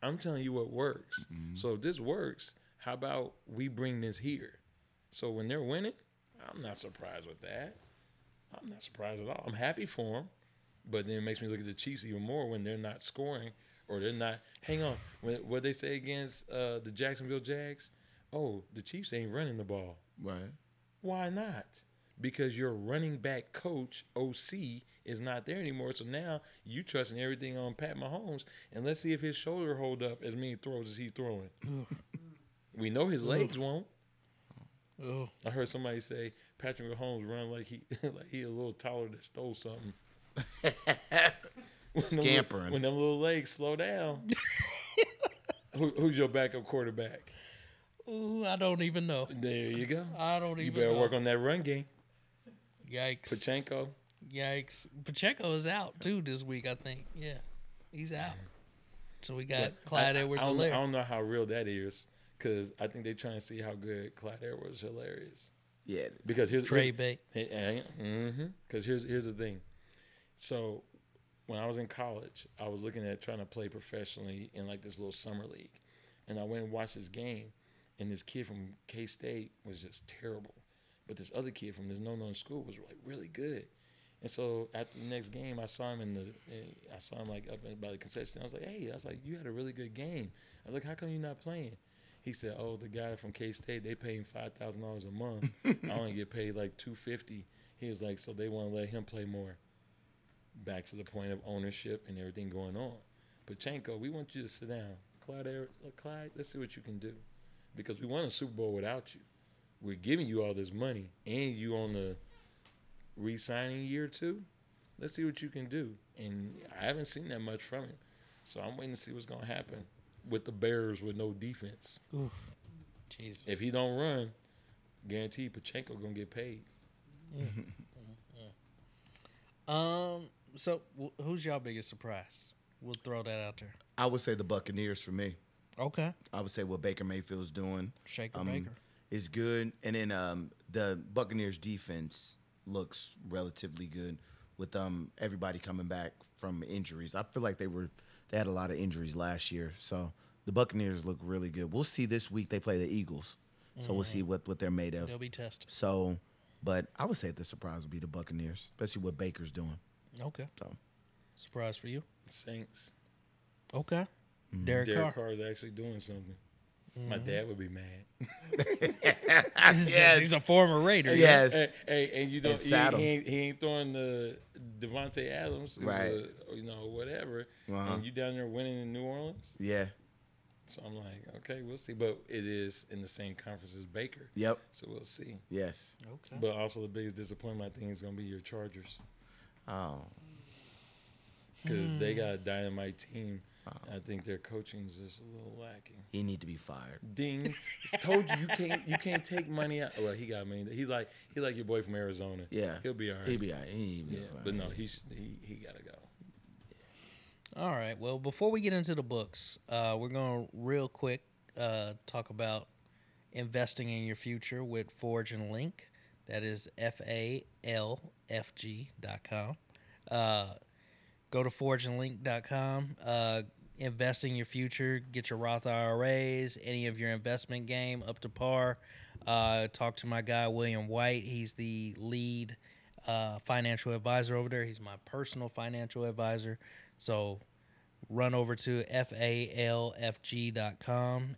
I'm telling you what works. So if this works, how about we bring this here? So when they're winning, I'm not surprised with that. I'm not surprised at all. I'm happy for them, but then it makes me look at the Chiefs even more when they're not scoring or they're not. Hang on, when, what they say against uh, the Jacksonville Jags? Oh, the Chiefs ain't running the ball. Right. Why not? Because your running back coach OC is not there anymore. So now you trusting everything on Pat Mahomes, and let's see if his shoulder hold up as many throws as he's throwing. we know his legs won't. Oh, I heard somebody say Patrick Mahomes run like he like he a little taller that stole something. When them Scampering. when them little legs slow down. Who, who's your backup quarterback? Ooh, I don't even know. There you go. I don't even. You better know. work on that run game. Yikes! Pachenko. Yikes! Pacheco is out too this week. I think. Yeah, he's out. So we got Clyde I, Edwards I, don't, know- I don't know how real that is because I think they're trying to see how good Clyde Edwards Helaire is. Yeah. Because here's Trey Bay. Mm-hmm. Because here's here's the thing. So when I was in college, I was looking at trying to play professionally in like this little summer league, and I went and watched this game, and this kid from K State was just terrible, but this other kid from this no known school was like really good, And so after the next game, I saw him in the, eh, I saw him like up by the concession. I was like, hey, I was like, you had a really good game. I was like, how come you're not playing? He said, oh, the guy from K State, they pay him five thousand dollars a month. I only get paid like two fifty. He was like, so they want to let him play more. Back to the point of ownership and everything going on. Pachenko, we want you to sit down. Clyde, Clyde, let's see what you can do, because we won a Super Bowl without you. We're giving you all this money, and you on the re-signing year two. Let's see what you can do. And I haven't seen that much from him, so I'm waiting to see what's gonna happen with the Bears with no defense. Oof. Jesus. If he don't run, guarantee Pachenko gonna get paid. um. So, wh- who's y'all biggest surprise? We'll throw that out there. I would say the Buccaneers for me. Okay. I would say what Baker Mayfield's doing Shaker um, Baker. Is good, and then um, the Buccaneers defense looks relatively good with um everybody coming back from injuries. I feel like they were they had a lot of injuries last year, so the Buccaneers look really good. We'll see this week they play the Eagles, so we'll see what what they're made of. They'll be tested. So, but I would say the surprise would be the Buccaneers, especially what Baker's doing. Okay. So Surprise for you. Saints. Okay. Derek, Derek Carr. Carr is actually doing something. My dad would be mad. He's, he's a former Raider. Yes. Hey, hey, and you don't. And He, he, ain't, he ain't throwing the Davante Adams, Right. a- you know, whatever. Uh-huh. And you down there winning in New Orleans. yeah, So I'm like, okay, we'll see. But it is in the same conference as Baker, yep, so we'll see. yes. Okay. But also the biggest disappointment I think is gonna be your Chargers Oh, because they Hmm. got a dynamite team. I think their coaching is just a little lacking. he need to be fired. Ding! Told you you can't you can't take money out. Well, he got me. He like he like your boy from Arizona. Yeah, he'll be all right. He be all right. He be yeah, all right. but no, he's he he gotta go. All right. Well, before we get into the books, uh, we're going to real quick uh, talk about investing in your future with Forge and Link. That is F A L F G dot com. Uh, go to forgeandlink.com. Uh, invest in your future. Get your Roth IRAs, any of your investment game up to par. Uh, talk to my guy, William White. He's the lead uh, financial advisor over there. He's my personal financial advisor. So run over to falfg.com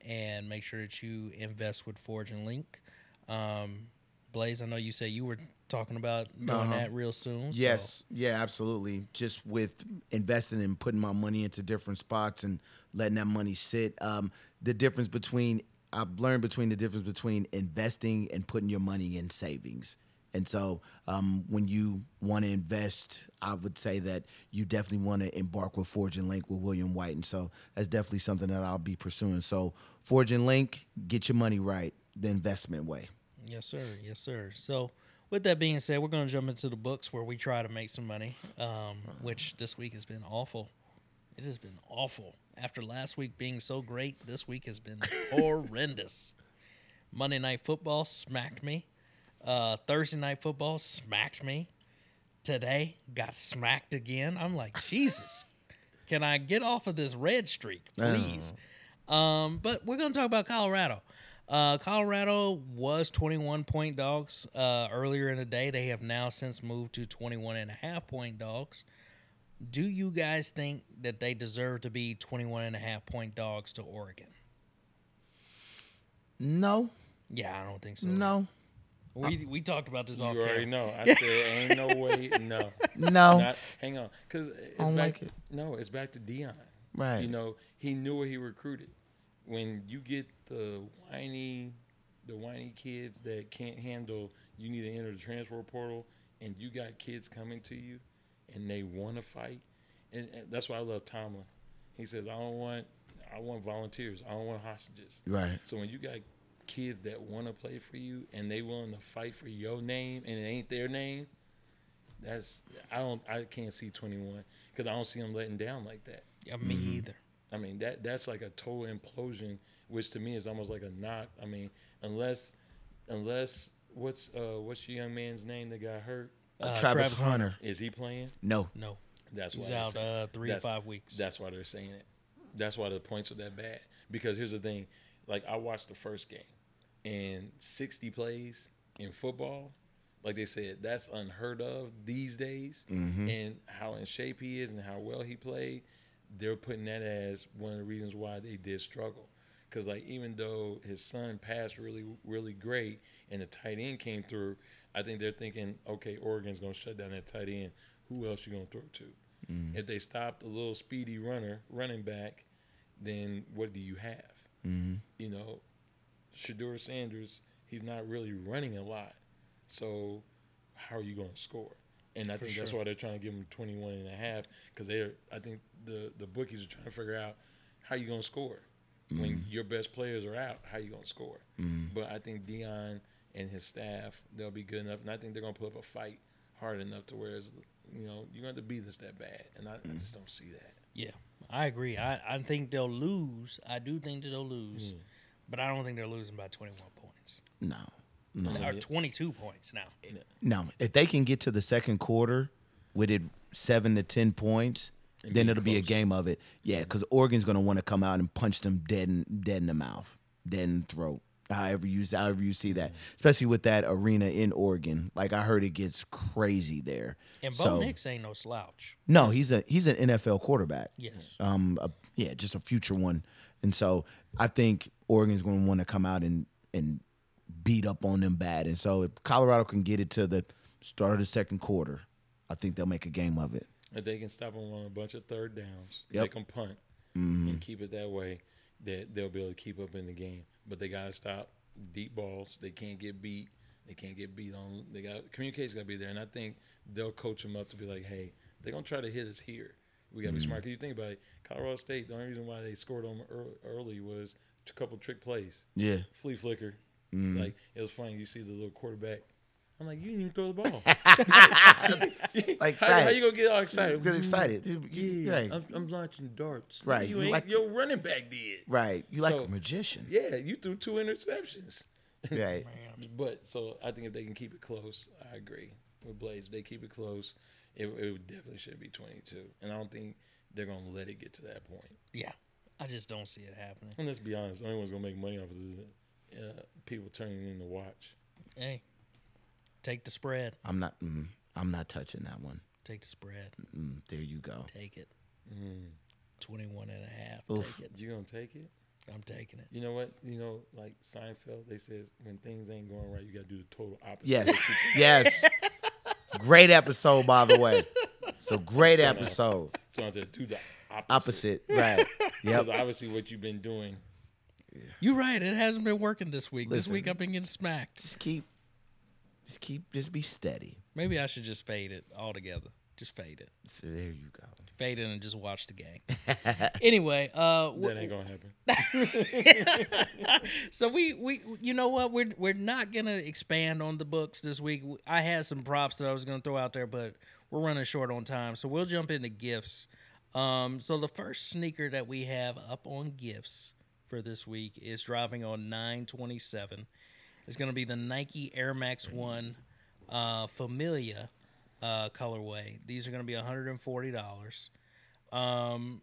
and make sure that you invest with Forge and Link. Um, Blaze, I know you said you were talking about doing Uh-huh. that real soon. so- Yes, yeah, absolutely. Just with investing and putting my money into different spots and letting that money sit. Um, the difference between I've learned between the difference between investing and putting your money in savings. And so, um, when you want to invest, I would say that you definitely want to embark with Forge and Link with William White. And so, that's definitely something that I'll be pursuing. So, Forge and Link, get your money right the investment way. Yes, sir. Yes, sir. So, with that being said, we're going to jump into the books where we try to make some money, um, which this week has been awful. It has been awful. After last week being so great, this week has been horrendous. Monday Night Football smacked me. Uh, Thursday Night Football smacked me. Today got smacked again. I'm like, Jesus, can I get off of this red streak, please? Um, but we're going to talk about Colorado. Uh, Colorado was 21 point dogs uh, earlier in the day. They have now since moved to 21 and a half point dogs. Do you guys think that they deserve to be 21 and a half point dogs to Oregon? No, Yeah, I don't think so. no, We, we talked about this You already camera. know. I said ain't no way. No, no. Not, hang on, because I don't back, like it. No, it's back to Deion. Right. You know, he knew what he recruited. When you get the whiny, the whiny kids that can't handle, you need to enter the transfer portal, and you got kids coming to you, and they want to fight, and, and that's why I love Tomlin. He says, "I don't want, I want volunteers. I don't want hostages." Right. So when you got kids that want to play for you and they willing to fight for your name and it ain't their name, that's I don't I can't see 21 because I don't see them letting down like that. Yeah, me mm-hmm. either. I mean that that's like a total implosion, which to me is almost like a knock. I mean unless unless what's uh what's your young man's name that got hurt? Uh, Travis, Hunter. Is he playing? No. No, That's why they're out saying- uh, three to that's- five weeks. That's why they're saying it. That's why the points are that bad. Because here's the thing: like I watched the first game, and 60 plays in football, like they said, that's unheard of these days. Mm-hmm. And how in shape he is and how well he played, they're putting that as one of the reasons why they did struggle. Because like even though his son passed really really great and the tight end came through, I think they're thinking, okay, Oregon's gonna shut down that tight end. Who else you gonna throw to? Mm-hmm. If they stopped a little speedy runner running back, then what do you have? Mm-hmm. You know, Shedeur Sanders, he's not really running a lot. So how are you going to score? And I For think that's why they're trying to give him 21 and a half because they're I think the the bookies are trying to figure out how you going to score when mm-hmm. your best players are out, how you going to score. Mm-hmm. But I think Deion and his staff, they'll be good enough and I think they're going to put up a fight hard enough to where it's, you know, you're going to beat us that bad. And I, I mm-hmm. just don't see that. Yeah, I agree. I, I think they'll lose. I do think that they'll lose, mm. but I don't think they're losing by 21 points No, no, or 22 points now. no. If they can get to the second quarter with it seven to ten points, And then be it'll be a game of it. Yeah, because Oregon's gonna want to come out and punch them dead in dead in the mouth, dead in the throat. However you however you see that, especially with that arena in Oregon. Like I heard it gets crazy there. And Bo so Nix ain't no slouch. no, he's a he's an NFL quarterback. Yes. um, a, yeah, just a future one. And so I think Oregon's going to want to come out and and beat up on them bad. And so if Colorado can get it to the start of the second quarter, I think they'll make a game of it. If they can stop them on a bunch of third downs, Yep. they can punt mm-hmm. and keep it that way, that they'll be able to keep up in the game. But they gotta stop deep balls. They can't get beat. They can't get beat on. They got communication's got to be there, and I think they'll coach them up to be like, hey, they're gonna try to hit us here. We gotta be smart. Mm-hmm. Cause you think about it, Colorado State. The only reason why they scored on early was a couple trick plays, Yeah. flea flicker. Mm. Like it was funny. You see the little quarterback. I'm like, you didn't even throw the ball. Like, how, how you gonna get all excited? Get excited. You- you- Yeah, right. I'm, I'm launching darts. Right, you you ain't. like- your running back did. right. You like So- a magician. Yeah, you threw two interceptions. Right. But so I think if they can keep it close, I agree with Blaze. If they keep it close, it, it definitely should be 22. And I don't think they're gonna let it get to that point. Yeah. I just don't see it happening. And let's be honest, the only one's gonna make money off of it is uh, people turning in to watch. Hey, take the spread. I'm not. Mm, I'm not touching that one. Take the spread. Mm, there you go. Take it. Mm. 21 and a half. Oof. Take it. You gonna take it? I'm taking it. You know what? You know, like Seinfeld, they says when things ain't going right, you gotta do the total opposite. Yes. yes. Great episode, by the way. So great episode. So I have to do the opposite. Opposite. Right. Because Yep. obviously what you've been doing You're right. It hasn't been working this week. this Listen. week I've been getting smacked. Just keep. Just keep. Just be steady. Maybe I should just fade it altogether. Just fade it. So there you go. Fade it and just watch the game. anyway, uh, that ain't gonna happen. so we we you know what we're we're not gonna expand on the books this week. I had some props that I was gonna throw out there, but we're running short on time, so we'll jump into gifts. Um, so the first sneaker that we have up on gifts for this week is dropping on nine twenty seven. It's gonna be the Nike Air Max One uh, Familia uh, colorway. These are be hundred and forty dollars. Um,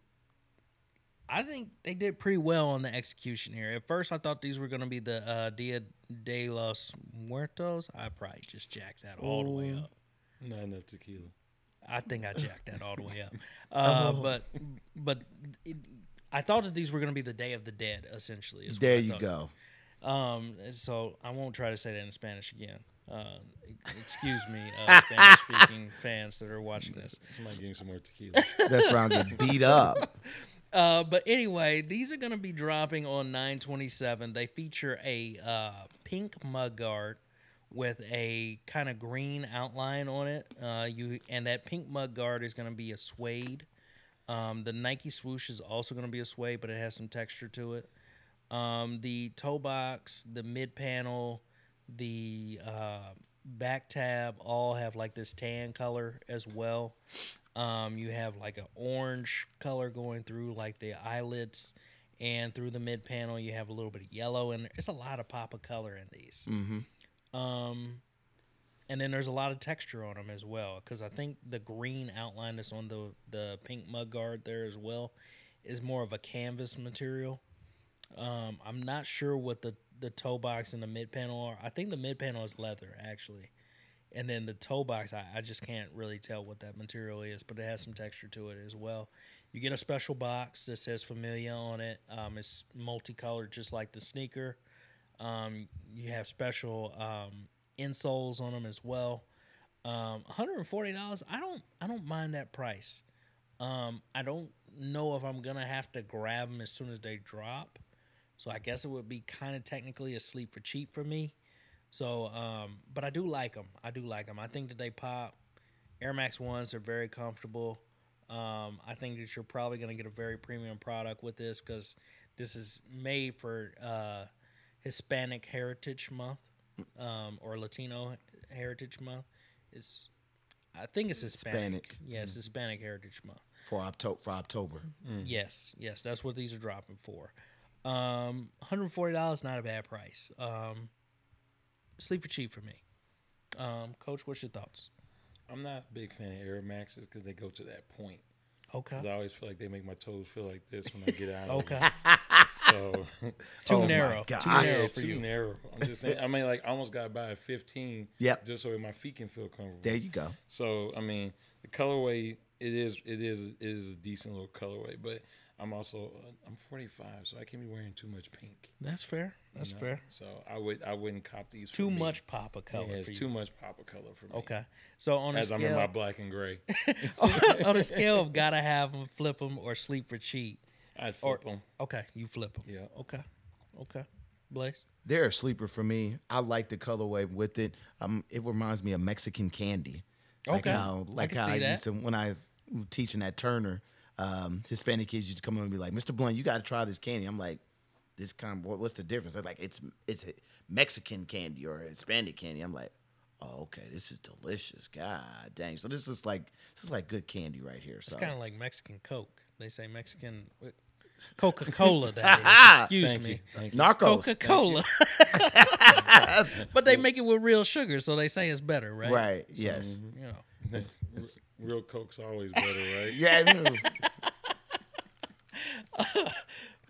I think they did pretty well on the execution here. At first, I thought these were going to be the uh, Dia de los Muertos. I probably just jacked that all the way up. Not enough tequila. I think I jacked that all the way up. Uh, But but it, I thought that these were going to be the Day of the Dead, essentially. is There you go. Um, so I won't try to say that in Spanish again. Uh, excuse me, uh, Spanish-speaking fans that are watching this. Somebody give me some more tequila. That's round get beat up. Uh, but anyway, these are going to be dropping on 927. They feature a uh, pink mudguard with a kind of green outline on it. Uh, you and that pink mudguard is going to be a suede. Um, the Nike swoosh is also going to be a suede, but it has some texture to it. Um, the toe box, the mid panel, the uh, back tab all have like this tan color as well. Um, you have like an orange color going through like the eyelets, and through the mid panel you have a little bit of yellow, and it's a lot of pop of color in these. Mm-hmm. Um, and then there's a lot of texture on them as well, because I think the green outline that's on the the pink mudguard there as well is more of a canvas material. Um, I'm not sure what the the toe box and the mid panel are. I think the mid panel is leather actually, And then the toe box, I, I just can't really tell what that material is, but it has some texture to it as well. You get a special box that says Familia on it. Um, it's multicolored, just like the sneaker. Um, you have special um, insoles on them as well. Um, $140. I don't I don't mind that price. Um, I don't know if I'm gonna have to grab them as soon as they drop. So I guess it would be kind of technically a sleep for cheap for me. So, um, but I do like them. I do like them. I think that they pop. Air Max ones are very comfortable. Um, I think that you're probably going to get a very premium product with this because this is made for uh, Hispanic Heritage Month um, or Latino Heritage Month. It's, I think it's Hispanic. Hispanic. Yeah, it's Hispanic Heritage Month. for October. For October, Yes, yes, that's what these are dropping for. Um, $140 not a bad price. Um, sleep for cheap for me. Um, Coach, what's your thoughts? I'm not a big fan of Air Maxes because they go to that point. Okay. I always feel like they make my toes feel like this when I get out. of Okay. So oh Too Oh narrow. Too narrow for too you. narrow. I'm just saying. I mean, like, I almost got by a 15. Yep. Just so my feet can feel comfortable. there you go. So I mean, the colorway it is it is it is a decent little colorway, but I'm also I'm 45, so I can't be wearing too much pink. That's fair. That's you know? fair. So I would I wouldn't cop these. Too for me. much pop of color Yeah, for it's you. too much pop of color for me. Okay. So on a As I'm in my black and gray, on a scale of gotta have them, flip them, or sleep for cheap. I'd Or- flip them. Okay, you flip them. Yeah. Okay. Okay. Blaze. They're a sleeper for me. I like the colorway with it. Um, it reminds me of Mexican candy. Like Okay. how, I like can how see I that. used to when I was teaching at Turner. Um, Hispanic kids used to come in and be like, "Mr. Blunt, you got to try this candy." I'm like, "This kind of what's the difference?" They're like, "It's it's Mexican candy or Hispanic candy." I'm like, "Oh, okay, this is delicious." God dang! So this is like this is like good candy right here. It's So kind of like Mexican Coke. They say Mexican Coca Cola. That is. Excuse Thank me. you. Thank. Narcos. Coca Cola. but they make it with real sugar, so they say it's better, right? Right. Yes. You know. It's- it's- Real Coke's always better, right? yeah.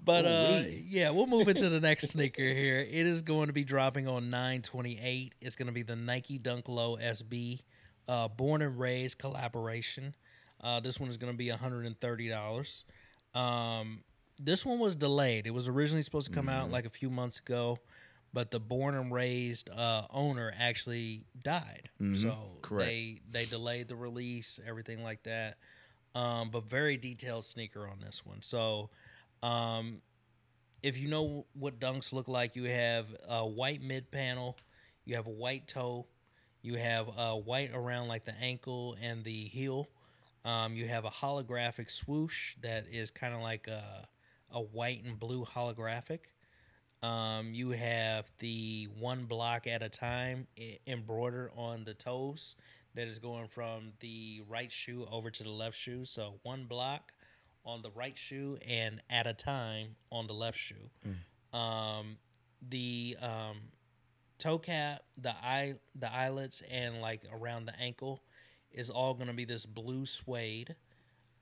But uh, yeah, we'll move into the next sneaker here. It is going to be dropping on 928. It's going to be the Nike Dunk Low SB, uh, Born and Raised collaboration. Uh, this one is going to be $130. Um, this one was delayed. It was originally supposed to come out like a few months ago, but the Born and Raised uh, owner actually died. So Correct. they they delayed the release, everything like that. Um, but very detailed sneaker on this one. So um, if you know what dunks look like, you have a white mid panel, you have a white toe, you have a white around like the ankle and the heel. Um, you have a holographic swoosh that is kind of like a, a white and blue holographic. Um, you have the one block at a time embroidered on the toes that is going from the right shoe over to the left shoe. So one block on the right shoe and at a time on the left shoe. Um, the um, toe cap, the eye, the eyelets, and like around the ankle is all going to be this blue suede.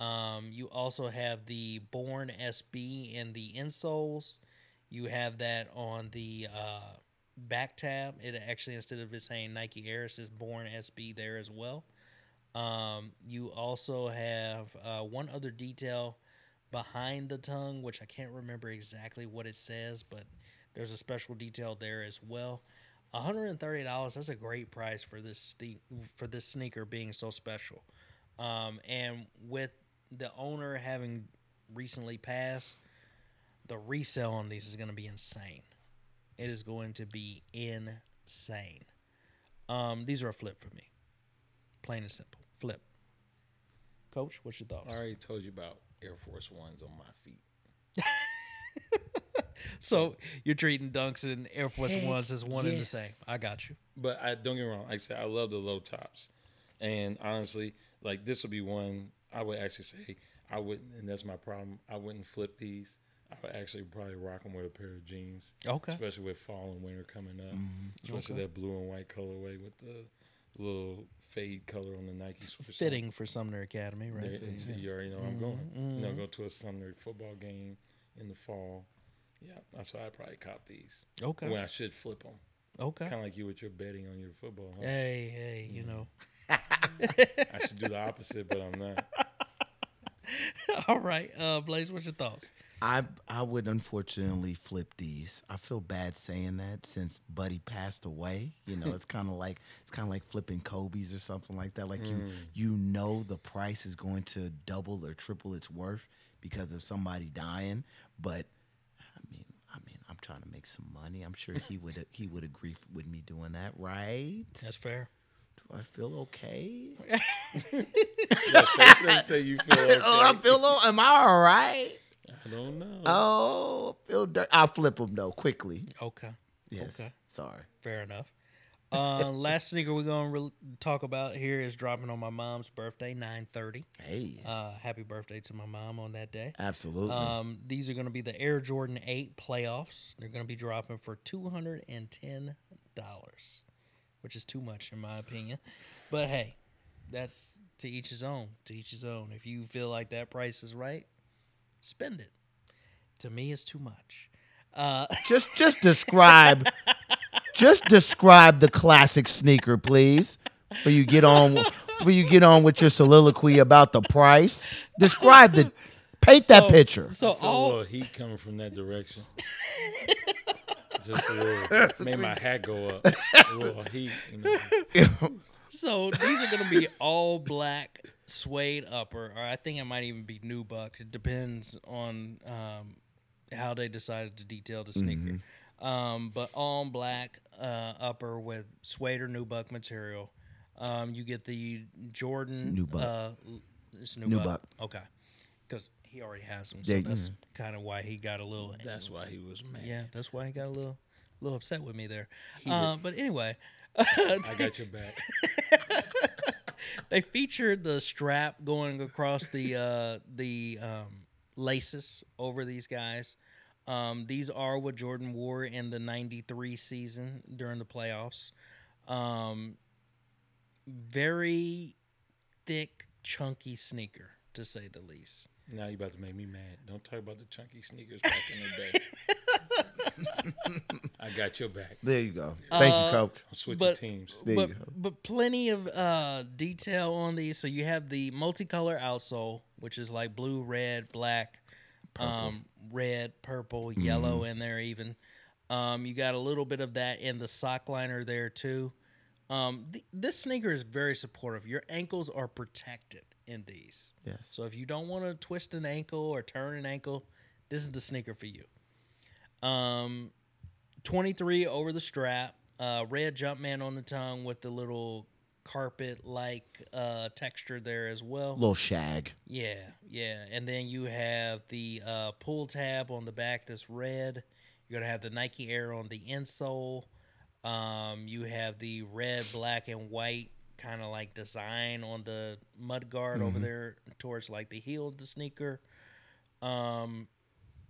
Um, you also have the Born SB in the insoles. You have that on the uh, back tab. It actually instead of it saying Nike Air, it says Born SB there as well. Um, you also have uh, one other detail behind the tongue, which I can't remember exactly what it says, but there's a special detail there as well. $130 that's a great price for this for this sneaker being so special um, and with the owner having recently passed the resale on these is going to be insane it is going to be insane um, these are a flip for me plain and simple flip coach what's your thoughts I already told you about Air Force Ones on my feet. so you're treating dunks and air force Heck ones as one and the same i got you But I don't get me wrong. Like I said, I love the low tops, and honestly, like this would be one I would actually say I wouldn't, and that's my problem. I wouldn't flip these. I would actually probably rock them with a pair of jeans, okay especially with fall and winter coming up. Mm-hmm. Especially Okay. that blue and white colorway with the little fade color on the Nike swoosh. fitting for sumner academy right There, you, see, you already know where I'm going. You know, go to a Sumner football game in the fall. Yeah, that's why I probably cop these. okay When I should flip them. Okay. Kind of like you with your betting on your football. Huh? Hey, hey, you know. I should do the opposite, but I'm not. All right, uh, Blaze, what's your thoughts? I I would unfortunately flip these. I feel bad saying that since Buddy passed away. You know, it's kind of like it's kind of like flipping Kobe's or something like that. Like you you know the price is going to double or triple its worth because of somebody dying. But I mean, I mean, I'm trying to make some money. I'm sure he would he would agree with me doing that, right? That's fair. Do I feel okay? They say you feel okay. Oh, I feel. o- Am I all right? I don't know. Oh, I feel. Dirt. I'll flip them though quickly. Okay, Yes. Okay. Sorry. fair enough. Uh, last sneaker we're gonna re- talk about here is dropping on my mom's birthday, nine thirty. Hey. Uh, happy birthday to my mom on that day. Absolutely. Um, these are going to be the Air Jordan 8 playoffs. They're going to be dropping for $210, which is too much in my opinion. But hey, that's to each his own. To each his own. If you feel like that price is right, spend it. To me, it's too much. Uh, just just describe just describe the classic sneaker, please. Before you get on before you get on with your soliloquy about the price. Describe the paint that picture. So I feel a all heat coming from that direction. Just a little. Made my hat go up. A little heat. You know. So these are going to be all black suede upper, or I think it might even be nubuck. It depends on um, how they decided to detail the sneaker. Um, but all black uh, upper with suede or nubuck material. Um, you get the Jordan Nubuck. Uh, l- it's nubuck. Nubuck. Okay, because he already has them, so Yeah, that's kind of why he got a little. That's why he was mad. yeah, that's why he got a little, little upset with me there. Uh, but anyway. I got your back. they featured the strap going across the uh, the um, laces over these guys. Um, these are what Jordan wore in the '93 season during the playoffs. Um, very thick, chunky sneaker, to say the least. Now you about to make me mad. Don't talk about the chunky sneakers back in the day. I got your back. There you go. Thank Uh, you, coach. I'm switching But- teams. There but you go. but plenty of uh, detail on these. So you have the multicolor outsole, which is like blue, red, black, um, red, purple, yellow in there even. Um, you got a little bit of that in the sock liner there too. Um, th- this sneaker is very supportive. Your ankles are protected in these. Yes. So if you don't want to twist an ankle or turn an ankle, this is the sneaker for you. Um, 23 over the strap, uh, red Jumpman on the tongue with the little carpet like uh, texture there as well. Little shag. Yeah, yeah. And then you have the uh, pull tab on the back that's red. You're gonna have the Nike Air on the insole. Um, you have the red, black, and white kind of like design on the mud guard over there towards like the heel of the sneaker. Um,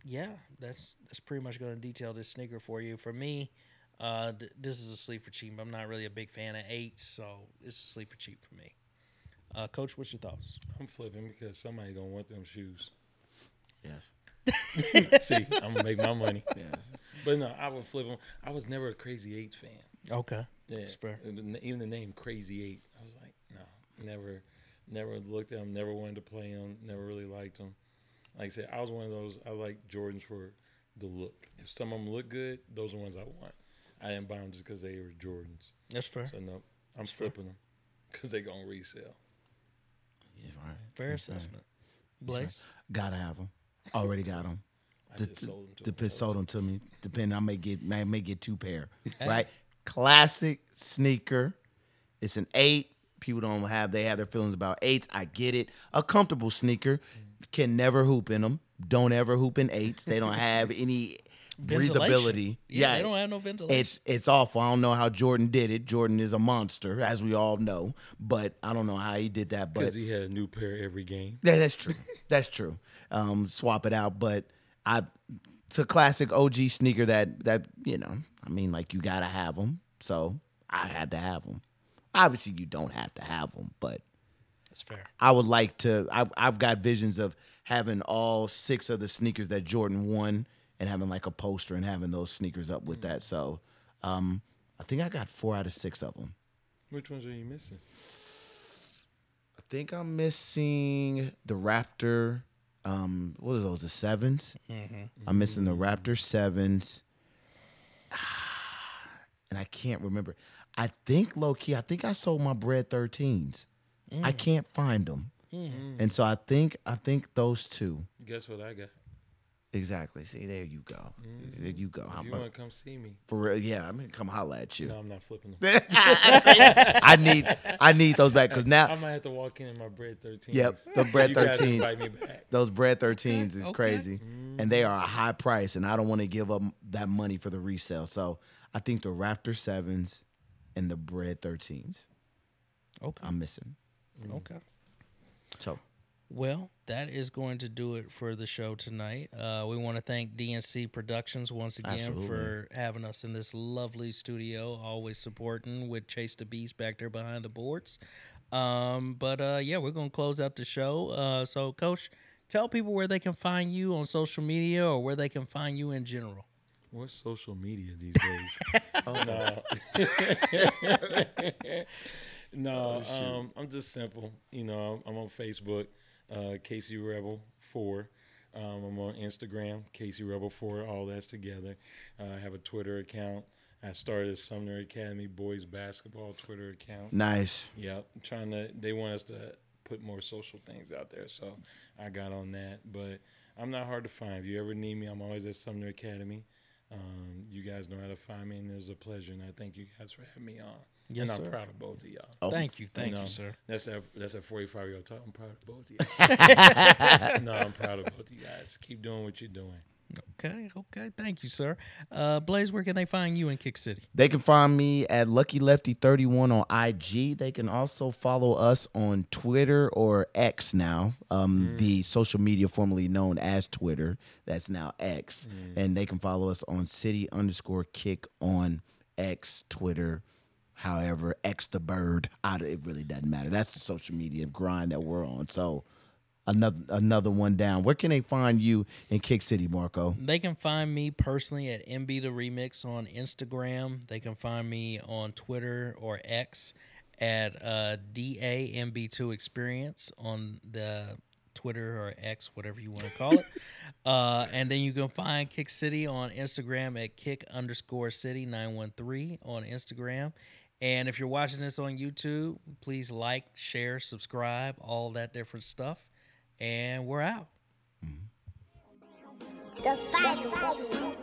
yeah, that's that's pretty much going to detail this sneaker for you. For me, uh, th- this is a sleeper for cheap. I'm not really a big fan of eights, so it's a sleeper for cheap for me. Uh, Coach, what's your thoughts? I'm flipping because somebody gonna want them shoes. Yes. See, I'm gonna make my money. Yes. But no, I would flip them. I was never a Crazy Eight fan. Okay, Yeah, That's fair. Even the name Crazy Eight, I was like, no, never, never looked at them. Never wanted to play them. Never really liked them. Like I said, I was one of those. I like Jordans for the look. If some of them look good, those are the ones I want. I didn't buy them just because they were Jordans. that's fair. So no, I'm flipping them because they gonna resell. Yeah, right. Fair assessment. Blaze. Gotta have them. Already got them. I just sold them to Dep- them. sold them to me. Depending, I may get I may get two pair. Right. Classic sneaker. It's an eight. People don't have they have their feelings about eights. I get it. A comfortable sneaker. Can never hoop in them. Don't ever hoop in eights. They don't have any Ventilation. breathability. Yeah, they don't have no ventilation. It's it's awful. I don't know how Jordan did it. Jordan is a monster, as we all know. But I don't know how he did that. But Because he had a new pair every game. yeah, that's true. That's true. Um, swap it out, but I it's a classic OG sneaker that that you know. I mean, like you gotta have them, so I had to have them. Obviously, you don't have to have them, but that's fair. I would like to. I've I've got visions of having all six of the sneakers that Jordan won and having like a poster and having those sneakers up with that. So, um, I think I got four out of six of them. Which ones are you missing? I think I'm missing the Raptor. Um, what are those? The 7s i I'm missing the Raptor sevens, and I can't remember. I think low key. I think I sold my Bred 13s. I mm. can't find them, mm. and so I think I think those two Guess what I got? Exactly. See, there you go. There mm. you go. How If you want to come see me, for real? Yeah, I'm gonna come holla at you. no, I'm not flipping them. I need I need those back because now I might have to walk in in my Bred 13. Yep, the Bred 13s. invite me back. Those Bred 13s is okay. crazy. Mm. And they are a high price, and I don't want to give up that money for the resale. So I think the Raptor 7s and the Bred 13s Okay. I'm missing. Mm. Okay. So Well, that is going to do it for the show tonight. Uh, we want to thank DNC Productions once again Absolutely. for having us in this lovely studio, always supporting with Chase the Beast back there behind the boards. Um, but uh, yeah, we're going to close out the show. Uh, so, Coach, tell people where they can find you on social media or where they can find you in general. What's social media these days? no, no. um, I'm just simple. You know, I'm on Facebook, uh, Casey Rebel Four. Um, I'm on Instagram, Casey Rebel Four. All that's together. Uh, I have a Twitter account. I started a Sumner Academy boys basketball Twitter account. nice. Yep, I'm trying to. They want us to put more social things out there, so I got on that. But I'm not hard to find. If you ever need me, I'm always at Sumner Academy. Um, you guys know how to find me, and it was a pleasure. And I thank you guys for having me on. Yes, and I'm sir. proud of both of y'all. Oh, Thank you. Thank you, know, sir. That's that. That's that 45 year old talk. I'm proud of both of you. no, I'm proud of both of you guys. Keep doing what you're doing. Okay. Okay. Thank you, sir. Uh, Blaze, where can they find you in Kick City? They can find me at Lucky Lefty 31 on IG. They can also follow us on Twitter or X now, um, the social media formerly known as Twitter. That's now X. And they can follow us on city underscore kick on X, Twitter, however, X the bird. I, it really doesn't matter. That's the social media grind that we're on. So another another one down. Where can they find you in Kick City, Marco? They can find me personally at MB the Remix on Instagram. They can find me on Twitter or X at uh, DAMB2 Experience on the Twitter or X, whatever you want to call it. uh, and then you can find Kick City on Instagram at kick underscore city 913 on Instagram. And if you're watching this on YouTube, please like, share, subscribe, all that different stuff. And we're out. Mm-hmm. The Bible.